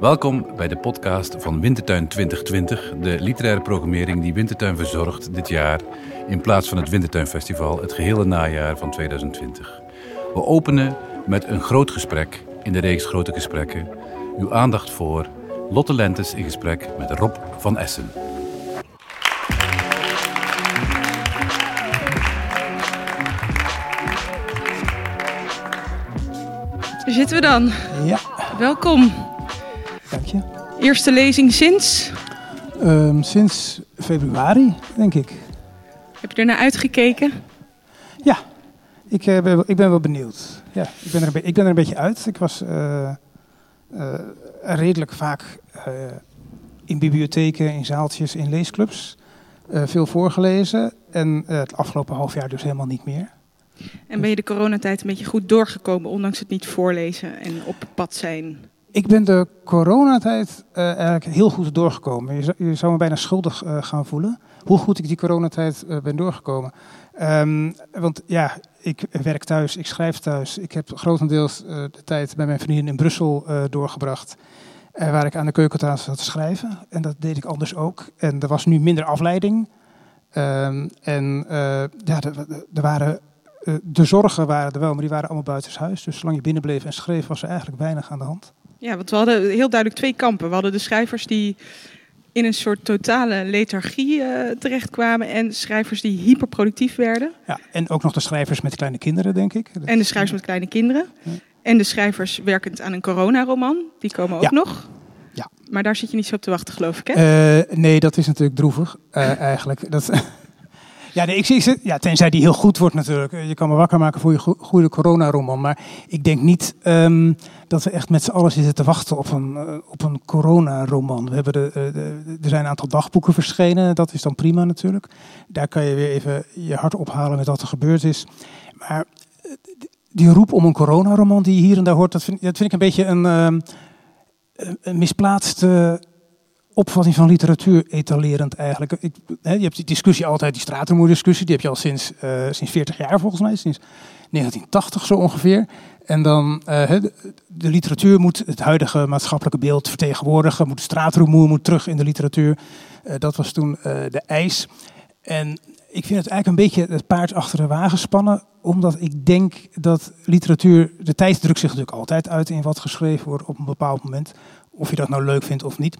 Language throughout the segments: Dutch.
Welkom bij de podcast van Wintertuin 2020, de literaire programmering die Wintertuin verzorgt dit jaar in plaats van het Wintertuinfestival het gehele najaar van 2020. We openen met een groot gesprek in de reeks Grote Gesprekken. Uw aandacht voor Lotte Lentes in gesprek met Rob van Essen. Zitten we dan. Ja, Welkom. dank je. Eerste lezing sinds. Ehm, sinds februari, denk ik. Heb je er naar uitgekeken? Ja, ik, eh, ben, wel- ik ben wel benieuwd. Ja, ik, ben er een ik ben er een beetje uit. Ik was eh, eh, redelijk vaak in bibliotheken, in zaaltjes, in leesclubs. veel voorgelezen. En het afgelopen half jaar dus helemaal niet meer. En ben je de coronatijd een beetje goed doorgekomen, ondanks het niet voorlezen en op pad zijn? Ik ben de coronatijd eh, eigenlijk heel goed doorgekomen. Je zou, me bijna schuldig eh, gaan voelen. Hoe goed ik die coronatijd eh, ben doorgekomen. Ehm, want ja, ik werk thuis, ik schrijf thuis. Ik heb grotendeels de tijd bij mijn vriendin in Brussel doorgebracht. waar ik aan de keukentafel zat te schrijven. En dat deed ik anders ook. En er was nu minder afleiding. Ehm, en ja, er waren, eh, de zorgen waren er wel, maar die waren allemaal buitenshuis. Dus zolang je binnen bleef en schreef, was er eigenlijk weinig aan de hand. Ja, want we hadden heel duidelijk twee kampen. We hadden de schrijvers die in een soort totale lethargie eh, terechtkwamen en schrijvers die hyperproductief werden. Ja, en ook nog de schrijvers met kleine kinderen, denk ik. Dat- En de schrijvers met kleine kinderen. Ja. En de schrijvers werkend aan een coronaroman. Die komen ook Ja. nog. Ja. Maar daar zit je niet zo op te wachten, geloof ik, hè? Eh, nee, dat is natuurlijk droevig, eigenlijk. Dat, ja, nee, ik zie, ja, tenzij die heel goed wordt natuurlijk. Eh, Je kan me wakker maken voor je go- goede coronaroman. Maar ik denk niet ehm, dat we echt met z'n allen zitten te wachten op een, eh, op een coronaroman. We hebben eh, de, er zijn een aantal dagboeken verschenen. Dat is dan prima natuurlijk. Daar kan je weer even je hart ophalen met wat er gebeurd is. Maar die roep om een coronaroman die je hier en daar hoort, dat vind, ik een beetje een, ehm, een misplaatste opvatting van literatuur etalerend eigenlijk. Ik, je hebt die discussie altijd, die stratenmoer-discussie, die heb je al sinds, eh, sinds 40 jaar volgens mij, sinds 1980 zo ongeveer. En dan, eh, de, de literatuur moet het huidige maatschappelijke beeld vertegenwoordigen, moet straatrumoer moet terug in de literatuur. Eh, dat was toen de eis. En ik vind het eigenlijk een beetje het paard achter de wagen spannen, omdat ik denk dat literatuur, de tijd drukt zich natuurlijk altijd uit in wat geschreven wordt op een bepaald moment, of je dat nou leuk vindt of niet.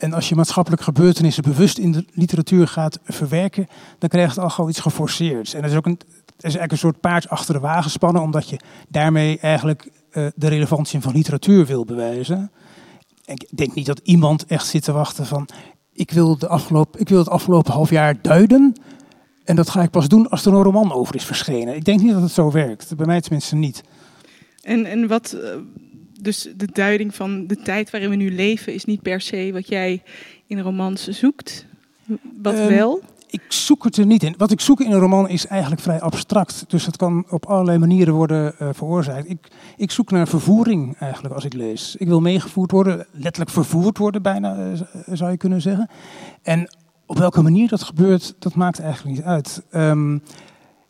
En als je maatschappelijke gebeurtenissen bewust in de literatuur gaat verwerken, dan krijgt het al gauw iets geforceerds. En dat is ook een, is eigenlijk een soort paard achter de wagen spannen, omdat je daarmee eigenlijk eh, de relevantie van literatuur wil bewijzen. En ik denk niet dat iemand echt zit te wachten van, ik wil, de afgelopen, ik wil het afgelopen half jaar duiden. En dat ga ik pas doen als er een roman over is verschenen. Ik denk niet dat het zo werkt. Bij mij tenminste niet. En, en wat, eh, dus de duiding van de tijd waarin we nu leven is niet per se wat jij in romans zoekt. Wat Ehm, wel? Ik zoek het er niet in. Wat ik zoek in een roman is eigenlijk vrij abstract. Dus dat kan op allerlei manieren worden eh, veroorzaakt. Ik, ik zoek naar vervoering eigenlijk als ik lees. Ik wil meegevoerd worden, letterlijk vervoerd worden bijna, eh, z- zou je kunnen zeggen. En op welke manier dat gebeurt, dat maakt eigenlijk niet uit. Ehm,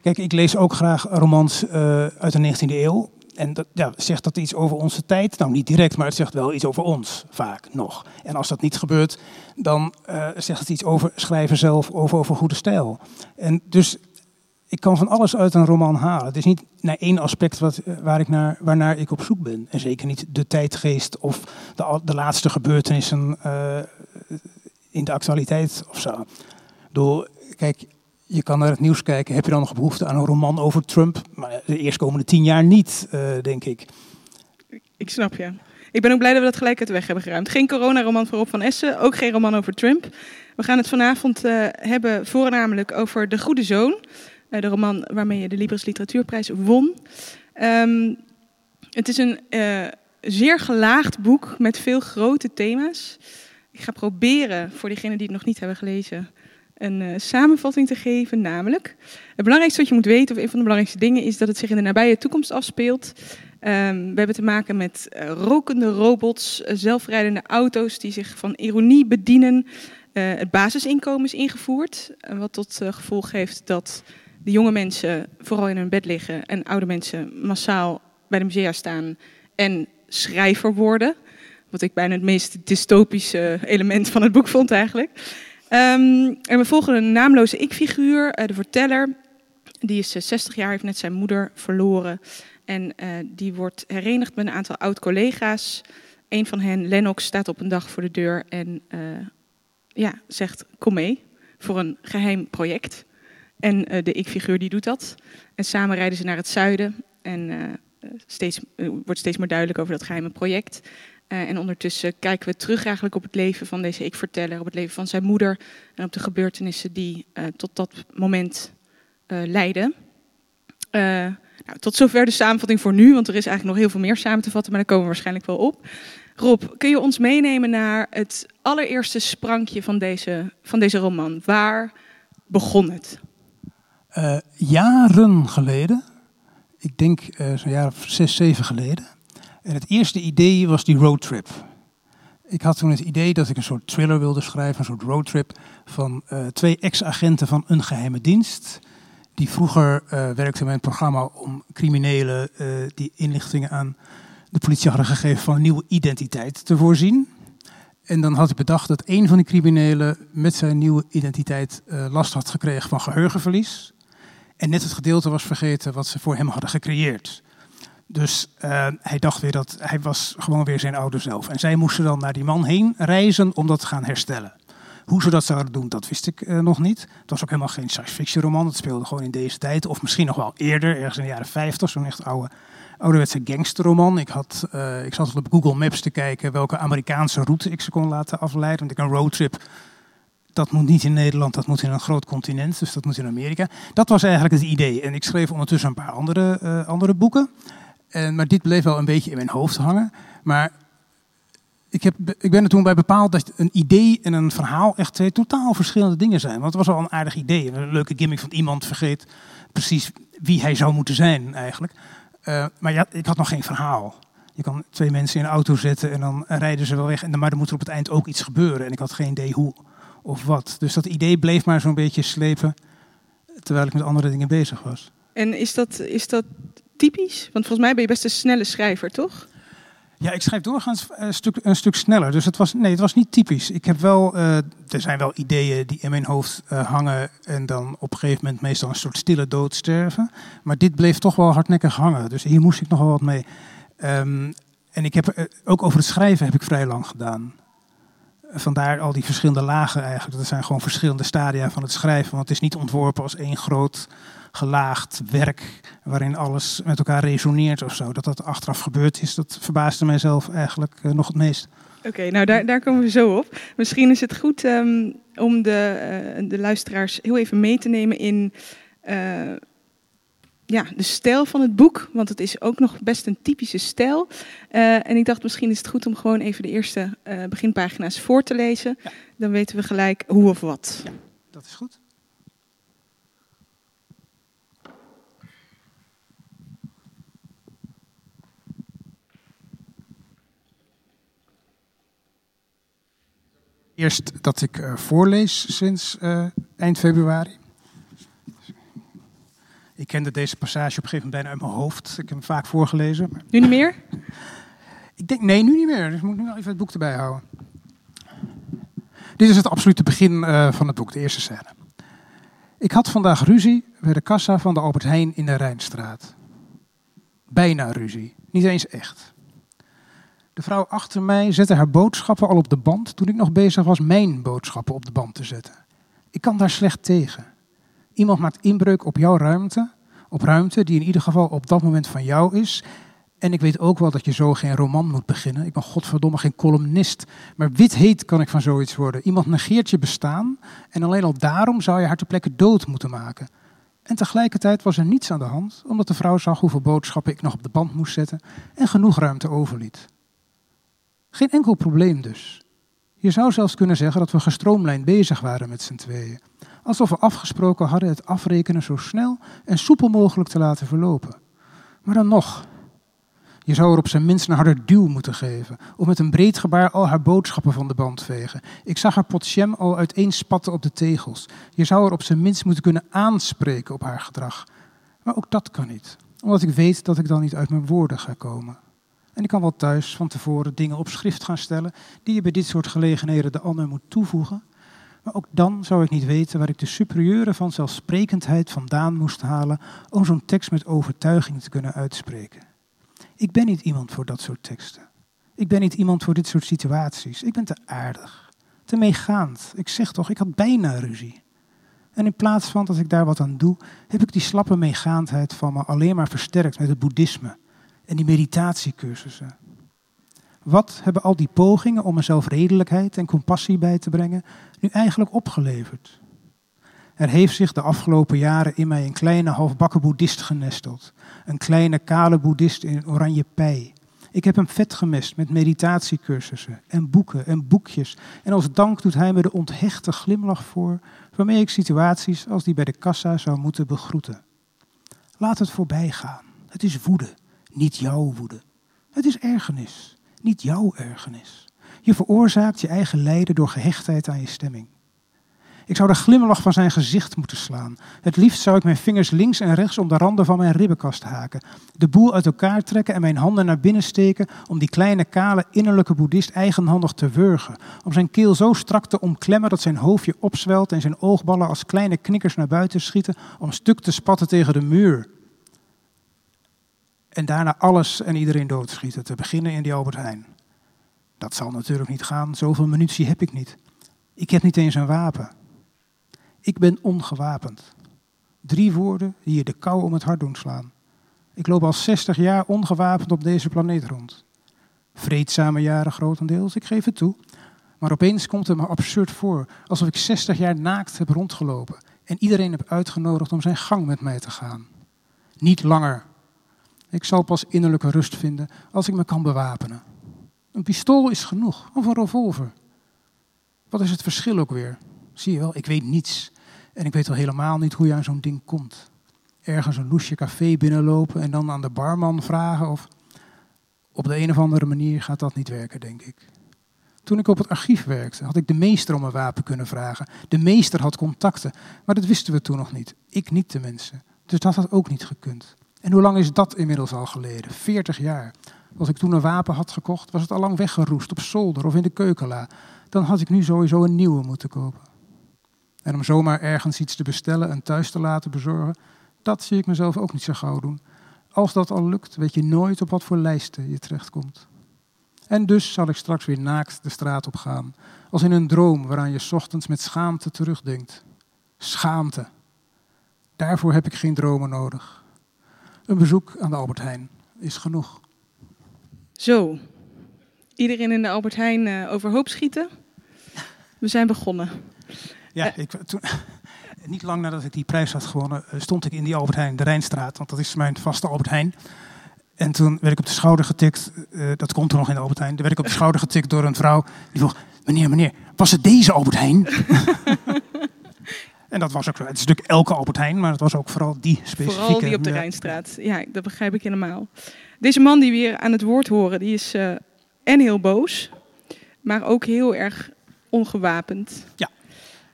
kijk, ik lees ook graag romans eh, uit de 19e eeuw. En dat ja, zegt dat iets over onze tijd? Nou, niet direct, maar het zegt wel iets over ons, vaak nog. En als dat niet gebeurt, dan eh, zegt het iets over schrijven zelf, over, over goede stijl. En dus ik kan van alles uit een roman halen. Het is niet naar één aspect wat, eh, waar ik naar, waarnaar ik op zoek ben. En zeker niet de tijdgeest of de, de laatste gebeurtenissen eh, in de actualiteit of zo. Bedoel, kijk, je kan naar het nieuws kijken. Heb je dan nog behoefte aan een roman over Trump? Maar de eerstkomende tien jaar niet, eh, denk ik. Ik snap je. Ik ben ook blij dat we dat gelijk uit de weg hebben geruimd. Geen coronaroman voor Rob van Essen, ook geen roman over Trump. We gaan het vanavond eh, hebben voornamelijk over De Goede Zoon. eh, de roman waarmee je de Libris Literatuurprijs won. Ehm, het is een zeer gelaagd boek met veel grote thema's. Ik ga proberen, voor diegenen die het nog niet hebben gelezen, een eh, samenvatting te geven. Namelijk, het belangrijkste wat je moet weten, of een van de belangrijkste dingen, is dat het zich in de nabije toekomst afspeelt. Ehm, we hebben te maken met eh, rokende robots, eh, zelfrijdende auto's die zich van ironie bedienen. Het basisinkomen is ingevoerd, wat tot gevolg heeft dat de jonge mensen vooral in hun bed liggen en oude mensen massaal bij de musea staan en schrijver worden. Wat ik bijna het meest dystopische element van het boek vond eigenlijk. Um, en we volgen een naamloze ik-figuur, de verteller. Die is 60 jaar, heeft net zijn moeder verloren. En uh, die wordt herenigd met een aantal oud-collega's. Een van hen, Lennox, staat op een dag voor de deur en ja, zegt: Kom mee voor een geheim project. En de ik-figuur die doet dat. En samen rijden ze naar het zuiden. En steeds, wordt steeds meer duidelijk over dat geheime project. En ondertussen kijken we terug eigenlijk op het leven van deze ik-verteller, op het leven van zijn moeder en op de gebeurtenissen die tot dat moment leiden. Nou, tot zover de samenvatting voor nu, want er is eigenlijk nog heel veel meer samen te vatten, maar daar komen we waarschijnlijk wel op. Rob, kun je ons meenemen naar het allereerste sprankje van deze, van deze roman? Waar begon het? Uh, jaren geleden, ik denk uh, zo'n jaar of zes, zeven geleden. En het eerste idee was die roadtrip. Ik had toen het idee dat ik een soort thriller wilde schrijven, een soort roadtrip van uh, twee ex-agenten van een geheime dienst die vroeger uh, werkte met een programma om criminelen uh, die inlichtingen aan de politie hadden gegeven van een nieuwe identiteit te voorzien. En dan had ik bedacht dat een van die criminelen met zijn nieuwe identiteit last had gekregen van geheugenverlies. En net het gedeelte was vergeten wat ze voor hem hadden gecreëerd. Dus hij dacht weer dat hij was gewoon weer zijn oude zelf. En zij moesten dan naar die man heen reizen om dat te gaan herstellen. Hoe ze dat zouden doen, dat wist ik uh, nog niet. Het was ook helemaal geen science fiction roman. Het speelde gewoon in deze tijd. Of misschien nog wel eerder, ergens in de jaren 50. Zo'n echt oude, ouderwetse gangsterroman. Ik, had, uh, ik zat op Google Maps te kijken welke Amerikaanse route ik ze kon laten afleiden. Want ik een roadtrip dat moet niet in Nederland, dat moet in een groot continent, dus dat moet in Amerika. Dat was eigenlijk het idee. En ik schreef ondertussen een paar andere, andere boeken. En, maar dit bleef wel een beetje in mijn hoofd hangen. Maar ik, heb, ik ben er toen bij bepaald dat een idee en een verhaal echt twee totaal verschillende dingen zijn. Want het was al een aardig idee. Een leuke gimmick van iemand vergeet precies wie hij zou moeten zijn eigenlijk. Uh, maar ja, ik had nog geen verhaal. Je kan twee mensen in een auto zetten en dan rijden ze wel weg. En maar er moet er op het eind ook iets gebeuren. En ik had geen idee hoe of wat. Dus dat idee bleef maar zo'n beetje slepen terwijl ik met andere dingen bezig was. En is dat, is dat typisch? Want volgens mij ben je best een snelle schrijver, toch? Ja, ik schrijf doorgaans een stuk, een stuk sneller. Dus het was, nee, het was niet typisch. Ik heb wel, uh, er zijn wel ideeën die in mijn hoofd uh, hangen en dan op een gegeven moment meestal een soort stille dood sterven. Maar dit bleef toch wel hardnekkig hangen. Dus hier moest ik nog wel wat mee. Um, en ik heb, ook over het schrijven heb ik vrij lang gedaan. Vandaar al die verschillende lagen eigenlijk. Dat zijn gewoon verschillende stadia van het schrijven. Want het is niet ontworpen als één groot gelaagd werk waarin alles met elkaar resoneert of zo. Dat dat achteraf gebeurd is, dat verbaasde mijzelf eigenlijk uh, nog het meest. Oké, okay, nou daar, daar komen we zo op. Misschien is het goed um, om de, uh, de luisteraars heel even mee te nemen in uh, ja, de stijl van het boek. Want het is ook nog best een typische stijl. en ik dacht misschien is het goed om gewoon even de eerste beginpagina's voor te lezen. Ja. Dan weten we gelijk hoe of wat. Ja, dat is goed. Eerst dat ik uh, voorlees sinds uh, eind februari. Ik kende deze passage op een gegeven moment bijna uit mijn hoofd. Ik heb hem vaak voorgelezen. Maar... Nu niet meer? Ik denk, nee, nu niet meer. Dus ik moet nu nog even het boek erbij houden. Dit is het absolute begin uh, van het boek, de eerste scène. Ik had vandaag ruzie bij de kassa van de Albert Heijn in de Rijnstraat. Bijna ruzie, niet eens echt. De vrouw achter mij zette haar boodschappen al op de band toen ik nog bezig was mijn boodschappen op de band te zetten. Ik kan daar slecht tegen. Iemand maakt inbreuk op jouw ruimte, op ruimte die in ieder geval op dat moment van jou is. En ik weet ook wel dat je zo geen roman moet beginnen. Ik ben godverdomme geen columnist. Maar wit heet kan ik van zoiets worden. Iemand negeert je bestaan en alleen al daarom zou je haar ter plekke dood moeten maken. En tegelijkertijd was er niets aan de hand, omdat de vrouw zag hoeveel boodschappen ik nog op de band moest zetten en genoeg ruimte overliet. Geen enkel probleem dus. Je zou zelfs kunnen zeggen dat we gestroomlijnd bezig waren met z'n tweeën. Alsof we afgesproken hadden het afrekenen zo snel en soepel mogelijk te laten verlopen. Maar dan nog. Je zou er op zijn minst een harder duw moeten geven. Of met een breed gebaar al haar boodschappen van de band vegen. Ik zag haar pot jam al uiteenspatten op de tegels. Je zou er op zijn minst moeten kunnen aanspreken op haar gedrag. Maar ook dat kan niet. Omdat ik weet dat ik dan niet uit mijn woorden ga komen. En ik kan wel thuis van tevoren dingen op schrift gaan stellen die je bij dit soort gelegenheden de ander moet toevoegen. Maar ook dan zou ik niet weten waar ik de superieure vanzelfsprekendheid vandaan moest halen om zo'n tekst met overtuiging te kunnen uitspreken. Ik ben niet iemand voor dat soort teksten. Ik ben niet iemand voor dit soort situaties. Ik ben te aardig, te meegaand. Ik zeg toch, ik had bijna ruzie. En in plaats van dat ik daar wat aan doe, heb ik die slappe meegaandheid van me alleen maar versterkt met het boeddhisme en die meditatiecursussen. Wat hebben al die pogingen om mezelf redelijkheid en compassie bij te brengen nu eigenlijk opgeleverd? Er heeft zich de afgelopen jaren in mij een kleine halfbakken boeddhist genesteld. Een kleine kale boeddhist in een oranje pij. Ik heb hem vet gemest met meditatiecursussen en boeken en boekjes. En als dank doet hij me de onthechte glimlach voor, waarmee ik situaties als die bij de kassa zou moeten begroeten. Laat het voorbij gaan. Het is woede, niet jouw woede. Het is ergernis, niet jouw ergernis. Je veroorzaakt je eigen lijden door gehechtheid aan je stemming. Ik zou de glimlach van zijn gezicht moeten slaan. Het liefst zou ik mijn vingers links en rechts om de randen van mijn ribbenkast haken. De boel uit elkaar trekken en mijn handen naar binnen steken om die kleine, kale, innerlijke boeddhist eigenhandig te wurgen. Om zijn keel zo strak te omklemmen dat zijn hoofdje opzwelt en zijn oogballen als kleine knikkers naar buiten schieten om stuk te spatten tegen de muur. En daarna alles en iedereen doodschieten, te beginnen in die Albert Heijn. Dat zal natuurlijk niet gaan, zoveel munitie heb ik niet. Ik heb niet eens een wapen. Ik ben ongewapend. Drie woorden die je de kou om het hart doen slaan. Ik loop al 60 jaar ongewapend op deze planeet rond. Vreedzame jaren grotendeels, ik geef het toe. Maar opeens komt het me absurd voor, alsof ik 60 jaar naakt heb rondgelopen en iedereen heb uitgenodigd om zijn gang met mij te gaan. Niet langer. Ik zal pas innerlijke rust vinden als ik me kan bewapenen. Een pistool is genoeg, of een revolver. Wat is het verschil ook weer? Zie je wel, ik weet niets. En ik weet al helemaal niet hoe je aan zo'n ding komt. Ergens een loesje café binnenlopen en dan aan de barman vragen of... Op de een of andere manier gaat dat niet werken, denk ik. Toen ik op het archief werkte, had ik de meester om een wapen kunnen vragen. De meester had contacten, maar dat wisten we toen nog niet. Ik niet tenminste. Dus dat had ook niet gekund. En hoe lang is dat inmiddels al geleden? 40 jaar. Als ik toen een wapen had gekocht, was het al lang weggeroest op zolder of in de keukenla. Dan had ik nu sowieso een nieuwe moeten kopen. En om zomaar ergens iets te bestellen en thuis te laten bezorgen, dat zie ik mezelf ook niet zo gauw doen. Als dat al lukt, weet je nooit op wat voor lijsten je terechtkomt. En dus zal ik straks weer naakt de straat op gaan, als in een droom waaraan je ochtends met schaamte terugdenkt. Schaamte. Daarvoor heb ik geen dromen nodig. Een bezoek aan de Albert Heijn is genoeg. Zo, iedereen in de Albert Heijn uh, overhoop schieten. We zijn begonnen. Ja, ik, toen, niet lang nadat ik die prijs had gewonnen, eh, stond ik in die Albert Heijn, de Rijnstraat, want dat is mijn vaste Albert Heijn. En toen werd ik op de schouder getikt, uh, dat komt er nog in de Albert Heijn, toen werd ik op de schouder getikt door een vrouw die vroeg, meneer, meneer, was het deze Albert Heijn? en dat was ook zo. Het is natuurlijk elke Albert Heijn, maar het was ook vooral die specifieke. Vooral die op de Rijnstraat, ja, dat begrijp ik helemaal. Deze man die we hier aan het woord horen, die is uh, en heel boos, maar ook heel erg ongewapend. Ja.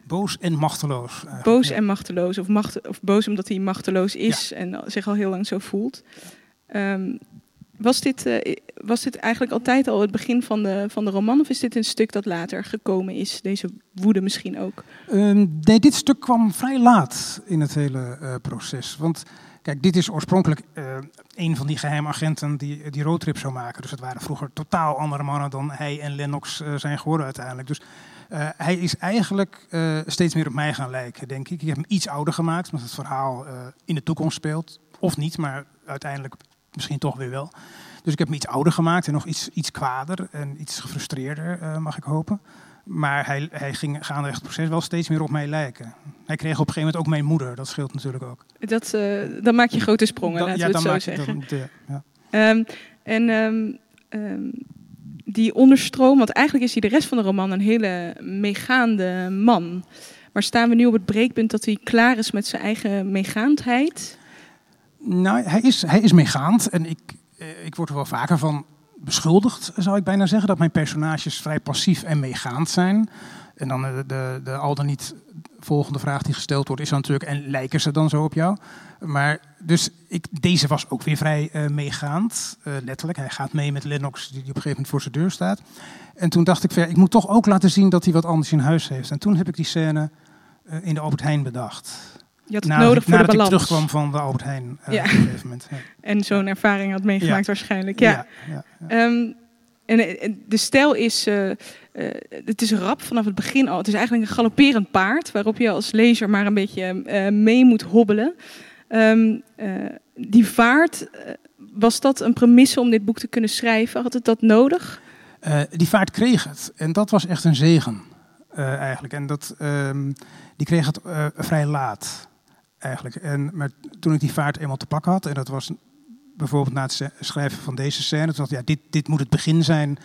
Boos en machteloos. Eigenlijk. Boos en machteloos. Of, macht, of boos omdat hij machteloos is ja. en zich al heel lang zo voelt. Um, was, dit, uh, was dit eigenlijk altijd al het begin van de, van de roman? Of is dit een stuk dat later gekomen is? Deze woede misschien ook? Um, nee, dit stuk kwam vrij laat in het hele uh, proces. Want kijk, dit is oorspronkelijk uh, een van die geheime agenten die die roadtrip zou maken. Dus het waren vroeger totaal andere mannen dan hij en Lennox zijn geworden uiteindelijk. Dus hij is eigenlijk steeds meer op mij gaan lijken, denk ik. Ik heb hem iets ouder gemaakt, omdat het verhaal in de toekomst speelt. Of niet, maar uiteindelijk misschien toch weer wel. Dus ik heb hem iets ouder gemaakt en nog iets, iets kwader en iets gefrustreerder, mag ik hopen. Maar hij, hij ging gaandeweg het proces wel steeds meer op mij lijken. Hij kreeg op een gegeven moment ook mijn moeder, dat scheelt natuurlijk ook. Dat, dan maak je grote sprongen, laten ja, we het zo zeggen. Dan, ja. um, en um, um, die onderstroom, want eigenlijk is hij de rest van de roman een hele meegaande man. Maar staan we nu op het breekpunt dat hij klaar is met zijn eigen meegaandheid? Nou, hij is, hij is meegaand en ik, ik word er wel vaker van beschuldigd, zou ik bijna zeggen. Dat mijn personages vrij passief en meegaand zijn. En dan de, de, de al dan niet volgende vraag die gesteld wordt, is dan natuurlijk: en lijken ze dan zo op jou? Maar dus ik, deze was ook weer vrij uh, meegaand, letterlijk. Hij gaat mee met Lennox, die, op een gegeven moment voor zijn deur staat. En toen dacht ik, ik moet toch ook laten zien dat hij wat anders in huis heeft. En toen heb ik die scène in de Albert Heijn bedacht. Je had het nodig voor de balans. ik terugkwam van de Albert Heijn ja. op een gegeven moment. Ja. En zo'n ervaring had meegemaakt Ja. waarschijnlijk. Ja. Um, en, en de stijl is, uh, uh, het is rap vanaf het begin al. Het is eigenlijk een galopperend paard waarop je als lezer maar een beetje uh, mee moet hobbelen. Um, die vaart, was dat een premisse om dit boek te kunnen schrijven? Had het dat nodig? die vaart kreeg het en dat was echt een zegen eigenlijk. En dat, um, die kreeg het vrij laat eigenlijk. En, maar toen ik die vaart eenmaal te pakken had, en dat was bijvoorbeeld na het schrijven van deze scène, dacht ja, dit, dit moet het begin zijn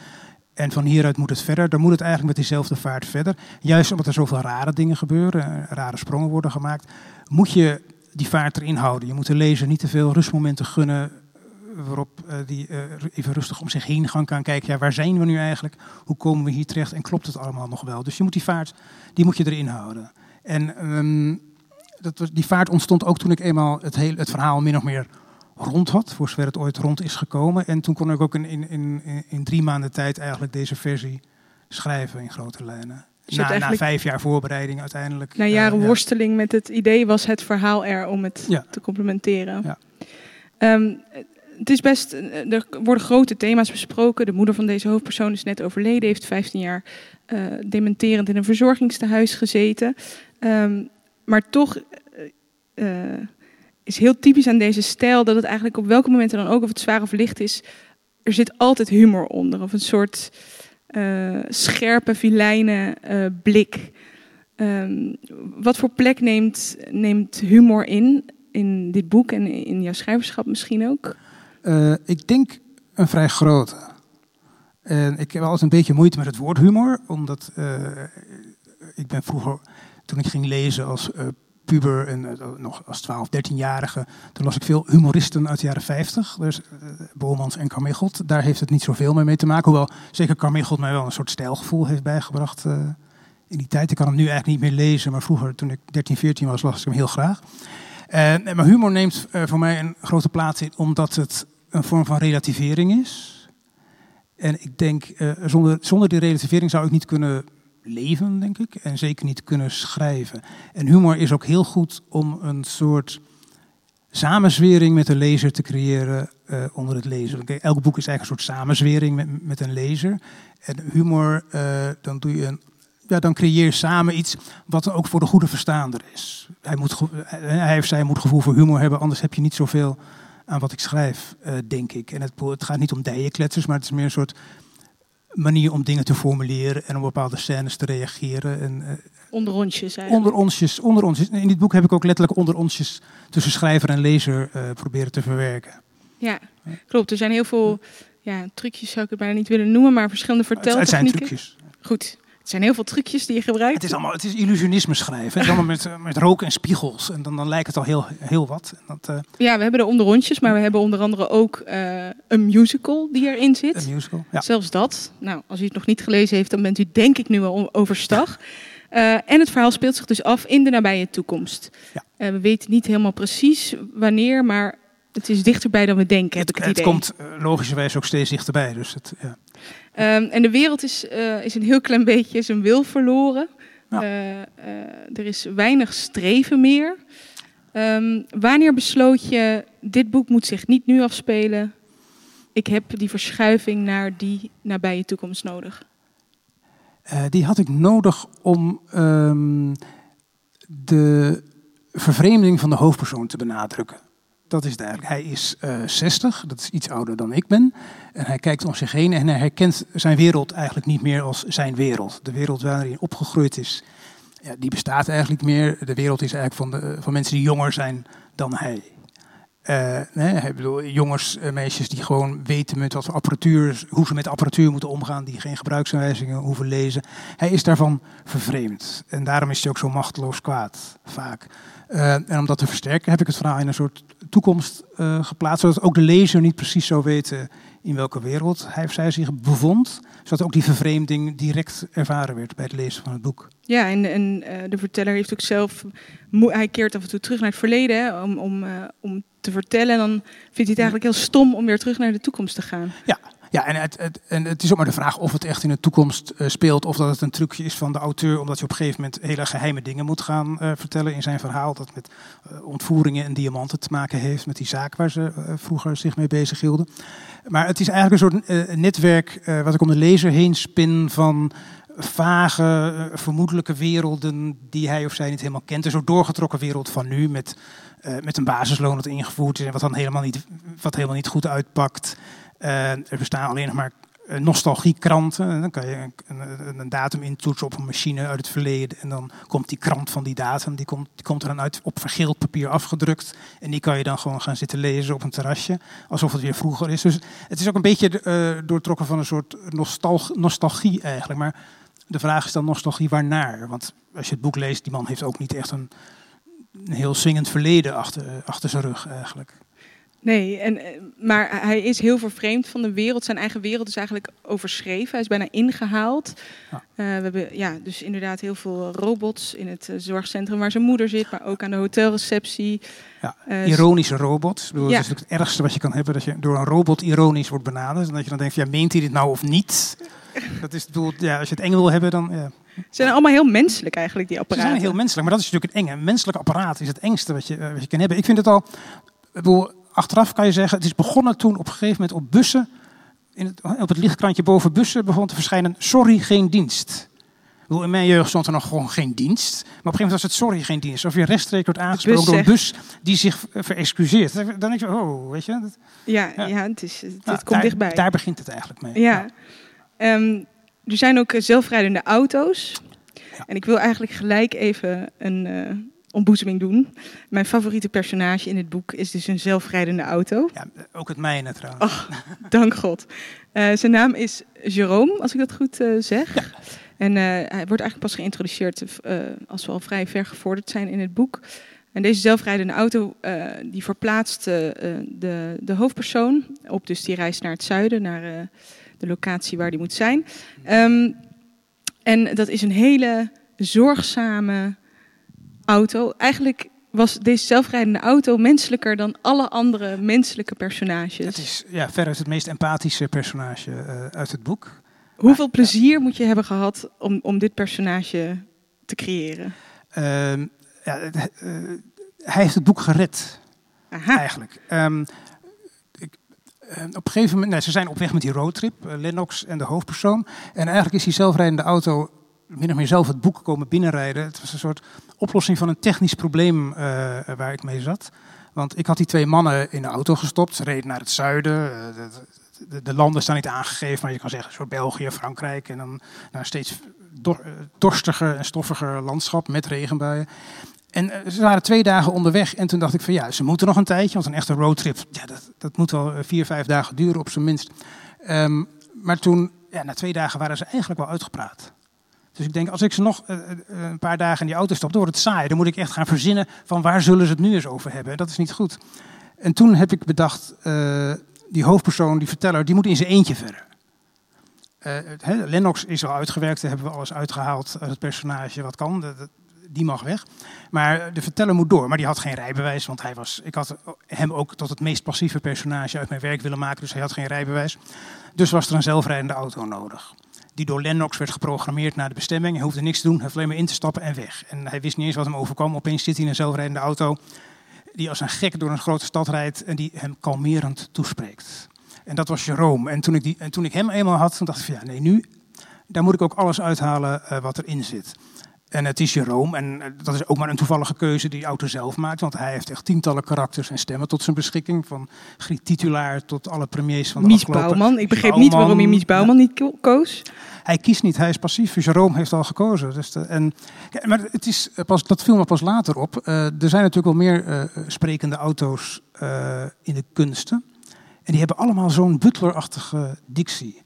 en van hieruit moet het verder. Dan moet het eigenlijk met diezelfde vaart verder. Juist omdat er zoveel rare dingen gebeuren, rare sprongen worden gemaakt, moet je die vaart erin houden. Je moet de lezer niet te veel rustmomenten gunnen waarop uh, die even rustig om zich heen gaan kan kijken. Ja, waar zijn we nu eigenlijk? Hoe komen we hier terecht? En klopt het allemaal nog wel? Dus je moet die vaart, die moet je erin houden. En um, dat was, die vaart ontstond ook toen ik eenmaal het, hele, het verhaal min of meer rond had, voor zover het ooit rond is gekomen. En toen kon ik ook in, in, in, in drie maanden tijd eigenlijk deze versie schrijven in grote lijnen. Dus na, na, vijf jaar voorbereiding uiteindelijk. Na jaren uh, ja. worsteling met het idee was het verhaal er om het ja. te complementeren. Ja. Um, het is best, er worden grote thema's besproken. De moeder van deze hoofdpersoon is net overleden, heeft 15 jaar uh, dementerend in een verzorgingstehuis gezeten. Um, maar toch uh, is heel typisch aan deze stijl dat het eigenlijk op welke momenten dan ook, of het zwaar of licht is, er zit altijd humor onder. Of een soort uh, scherpe, vilijne blik. Um, wat voor plek neemt, neemt humor in, in dit boek en in jouw schrijverschap misschien ook? Ik denk een vrij grote. En ik heb altijd een beetje moeite met het woord humor, omdat ik ben vroeger, toen ik ging lezen als puber en uh, nog als 12, 13-jarige, toen las ik veel humoristen uit de jaren 50. Dus uh, en Carmichelt. Daar heeft het niet zoveel mee, mee te maken. Hoewel zeker Carmichelt mij wel een soort stijlgevoel heeft bijgebracht in die tijd. Ik kan hem nu eigenlijk niet meer lezen, maar vroeger, toen ik 13, 14 was, las ik hem heel graag. Maar humor neemt voor mij een grote plaats in, omdat het een vorm van relativering is. En ik denk, zonder, zonder die relativering zou ik niet kunnen leven, denk ik. En zeker niet kunnen schrijven. En humor is ook heel goed om een soort samenzwering met de lezer te creëren uh, onder het lezen. Elk boek is eigenlijk een soort samenzwering met, met een lezer. En humor, uh, dan doe je een. Ja, dan creëer je samen iets wat ook voor de goede verstaander is. Hij, moet, hij of zij moet gevoel voor humor hebben, anders heb je niet zoveel aan wat ik schrijf, denk ik. En het, het gaat niet om dijenkletsers, maar het is meer een soort manier om dingen te formuleren en op bepaalde scènes te reageren. En, uh, onder onsjes eigenlijk. Onder onsjes, onder onsjes. In dit boek heb ik ook letterlijk onder onsjes tussen schrijver en lezer uh, proberen te verwerken. Ja, klopt. Er zijn heel veel ja, trucjes, zou ik het bijna niet willen noemen, maar verschillende verteltechnieken. Het zijn trucjes. Goed. Zijn heel veel trucjes die je gebruikt. Het is allemaal, het is illusionisme schrijven. Het is allemaal met, met rook en spiegels. En dan, dan lijkt het al heel, heel wat. Dat, uh... Ja, we hebben de onderrondjes, maar we hebben onder andere ook uh, een musical die erin zit. Een musical, ja. Zelfs dat. Nou, als u het nog niet gelezen heeft, dan bent u denk ik nu al overstag. Uh, en het verhaal speelt zich dus af in de nabije toekomst. Ja. we weten niet helemaal precies wanneer, maar het is dichterbij dan we denken, heb het, ik het, het komt logischerwijs ook steeds dichterbij. Dus het, ja. Um, en de wereld is, uh, is een heel klein beetje zijn wil verloren. Ja. Uh, uh, er is weinig streven meer. Um, wanneer besloot je, dit boek moet zich niet nu afspelen. Ik heb die verschuiving naar die nabije toekomst nodig. Die had ik nodig om um, de vervreemding van de hoofdpersoon te benadrukken. Dat is het eigenlijk. Hij is uh, 60, dat is iets ouder dan ik ben. En hij kijkt om zich heen en hij herkent zijn wereld eigenlijk niet meer als zijn wereld. De wereld waarin hij opgegroeid is, ja, die bestaat eigenlijk meer. De wereld is eigenlijk van, de, van mensen die jonger zijn dan hij. Uh, nee, bedoel, jongens, meisjes die gewoon weten met wat apparatuur, hoe ze met apparatuur moeten omgaan, die geen gebruiksaanwijzingen hoeven lezen. Hij is daarvan vervreemd. En daarom is hij ook zo machteloos kwaad, vaak. Uh, en om dat te versterken heb ik het verhaal in een soort toekomst uh, geplaatst, zodat ook de lezer niet precies zou weten in welke wereld hij of zij zich bevond. Zodat ook die vervreemding direct ervaren werd bij het lezen van het boek. Ja, en, en uh, de verteller heeft ook zelf. Hij keert af en toe terug naar het verleden hè, om, om, om te vertellen. En dan vindt hij het eigenlijk heel stom om weer terug naar de toekomst te gaan. Ja, ja, en het, en het is ook maar de vraag of het echt in de toekomst uh, speelt. Of dat het een trucje is van de auteur. Omdat hij op een gegeven moment hele geheime dingen moet gaan uh, vertellen in zijn verhaal. Dat met uh, ontvoeringen en diamanten te maken heeft. Met die zaak waar ze vroeger zich mee bezig hielden. Maar het is eigenlijk een soort netwerk wat ik om de lezer heen spin van vage, vermoedelijke werelden die hij of zij niet helemaal kent. Een soort doorgetrokken wereld van nu met, met een basisloon dat ingevoerd is en wat dan helemaal niet, wat helemaal niet goed uitpakt. Uh, er bestaan alleen nog maar nostalgiekranten. Dan kan je een, een, datum intoetsen op een machine uit het verleden. En dan komt die krant van die datum, die komt, komt er dan uit op vergeeld papier afgedrukt. En die kan je dan gewoon gaan zitten lezen op een terrasje. Alsof het weer vroeger is. Dus het is ook een beetje uh, doortrokken van een soort nostalg, nostalgie eigenlijk. Maar de vraag is dan nostalgie waarnaar? Want als je het boek leest, die man heeft ook niet echt een, een heel swingend verleden achter, achter zijn rug eigenlijk. Nee, en, maar hij is heel vervreemd van de wereld. Zijn eigen wereld is eigenlijk overschreven. Hij is bijna ingehaald. Ja. Uh, we hebben ja, dus inderdaad heel veel robots in het uh, zorgcentrum waar zijn moeder zit, maar ook aan de hotelreceptie. Ja, uh, ironische robots. Ik bedoel, ja. Dat is het ergste wat je kan hebben, dat je door een robot ironisch wordt benaderd. En dat je dan denkt, ja, meent hij dit nou of niet? Dat is bedoel, ja, als je het eng wil hebben, dan... Ja. Ze zijn allemaal heel menselijk eigenlijk, die apparaten. Ze zijn heel menselijk, maar dat is natuurlijk het enge. Een menselijk apparaat is het engste wat je, wat je kan hebben. Ik vind het al... Ik bedoel, achteraf kan je zeggen, het is begonnen toen op een gegeven moment op bussen, in het, op het lichtkrantje boven bussen begon te verschijnen, sorry, geen dienst. In mijn jeugd stond er nog gewoon geen dienst. Maar op een gegeven moment was het sorry, geen dienst. Of je rechtstreeks wordt aangesproken door een bus die zich verexcuseert. Dan denk je, oh, weet je. Dat, ja, ja. ja, het, is, het, nou, komt daar, dichtbij. Daar begint het eigenlijk mee. Ja. ja. Um, er zijn ook zelfrijdende auto's. Ja. En ik wil eigenlijk gelijk even een, uh, ontboezeming doen. Mijn favoriete personage in het boek is dus een zelfrijdende auto. Ja, ook het mijne trouwens. Dank God. Uh, zijn naam is Jerome, als ik dat goed uh, zeg. Ja. En uh, hij wordt eigenlijk pas geïntroduceerd als we al vrij ver gevorderd zijn in het boek. En deze zelfrijdende auto die verplaatst de, de hoofdpersoon op dus die reis naar het zuiden, naar de locatie waar die moet zijn. Um, en dat is een hele zorgzame auto. Eigenlijk was deze zelfrijdende auto menselijker dan alle andere menselijke personages. Het is ja, veruit het meest empathische personage uh, uit het boek. Hoeveel maar, plezier moet je hebben gehad om, om dit personage te creëren? Uh, ja, uh, hij heeft het boek gered, Aha. eigenlijk. Um, ik, uh, op een gegeven moment, nee, ze zijn op weg met die roadtrip, Lennox en de hoofdpersoon. En eigenlijk is die zelfrijdende auto min of meer zelf het boek komen binnenrijden. Het was een soort oplossing van een technisch probleem uh, waar ik mee zat. Want ik had die twee mannen in de auto gestopt. Ze reden naar het zuiden. Uh, de, de, de, landen staan niet aangegeven, maar je kan zeggen zo België, Frankrijk. En dan naar steeds dor, dorstiger en stoffiger landschap met regenbuien. En ze waren twee dagen onderweg en toen dacht ik van ja, ze moeten nog een tijdje. Want een echte roadtrip, ja, dat, dat moet wel vier, vijf dagen duren op zijn minst. Um, maar toen, ja, na twee dagen waren ze eigenlijk wel uitgepraat. Dus ik denk, als ik ze nog uh, een paar dagen in die auto stop, dan wordt het saai. Dan moet ik echt gaan verzinnen van waar zullen ze het nu eens over hebben. Dat is niet goed. En toen heb ik bedacht, die hoofdpersoon, die verteller, die moet in zijn eentje verder. Lennox is al uitgewerkt, daar hebben we alles uitgehaald uit het personage wat kan. Die mag weg. Maar de verteller moet door. Maar die had geen rijbewijs, want hij was, ik had hem ook tot het meest passieve personage uit mijn werk willen maken. Dus hij had geen rijbewijs. Dus was er een zelfrijdende auto nodig die door Lennox werd geprogrammeerd naar de bestemming. Hij hoefde niks te doen, hij hoefde alleen maar in te stappen en weg. En hij wist niet eens wat hem overkwam. Opeens zit hij in een zelfrijdende auto die als een gek door een grote stad rijdt en die hem kalmerend toespreekt. En dat was Jerome. En toen ik, die, en toen ik hem eenmaal had, toen dacht ik van ja, nee, nu, daar moet ik ook alles uithalen uh, wat erin zit. En het is Jerome, en eh, dat is ook maar een toevallige keuze die de auto zelf maakt. Want hij heeft echt tientallen karakters en stemmen tot zijn beschikking. Van Griet Titulaar tot alle premiers van de Mies afgelopen... Bouwman. Ik begreep niet waarom hij Mies Bouwman ja. niet koos. Hij kiest niet, hij is passief. Jerome heeft al gekozen. Dus de, en, ja, maar het is pas, dat viel me pas later op. Uh, er zijn natuurlijk wel meer uh, sprekende auto's uh, in de kunsten. En die hebben allemaal zo'n butlerachtige dictie.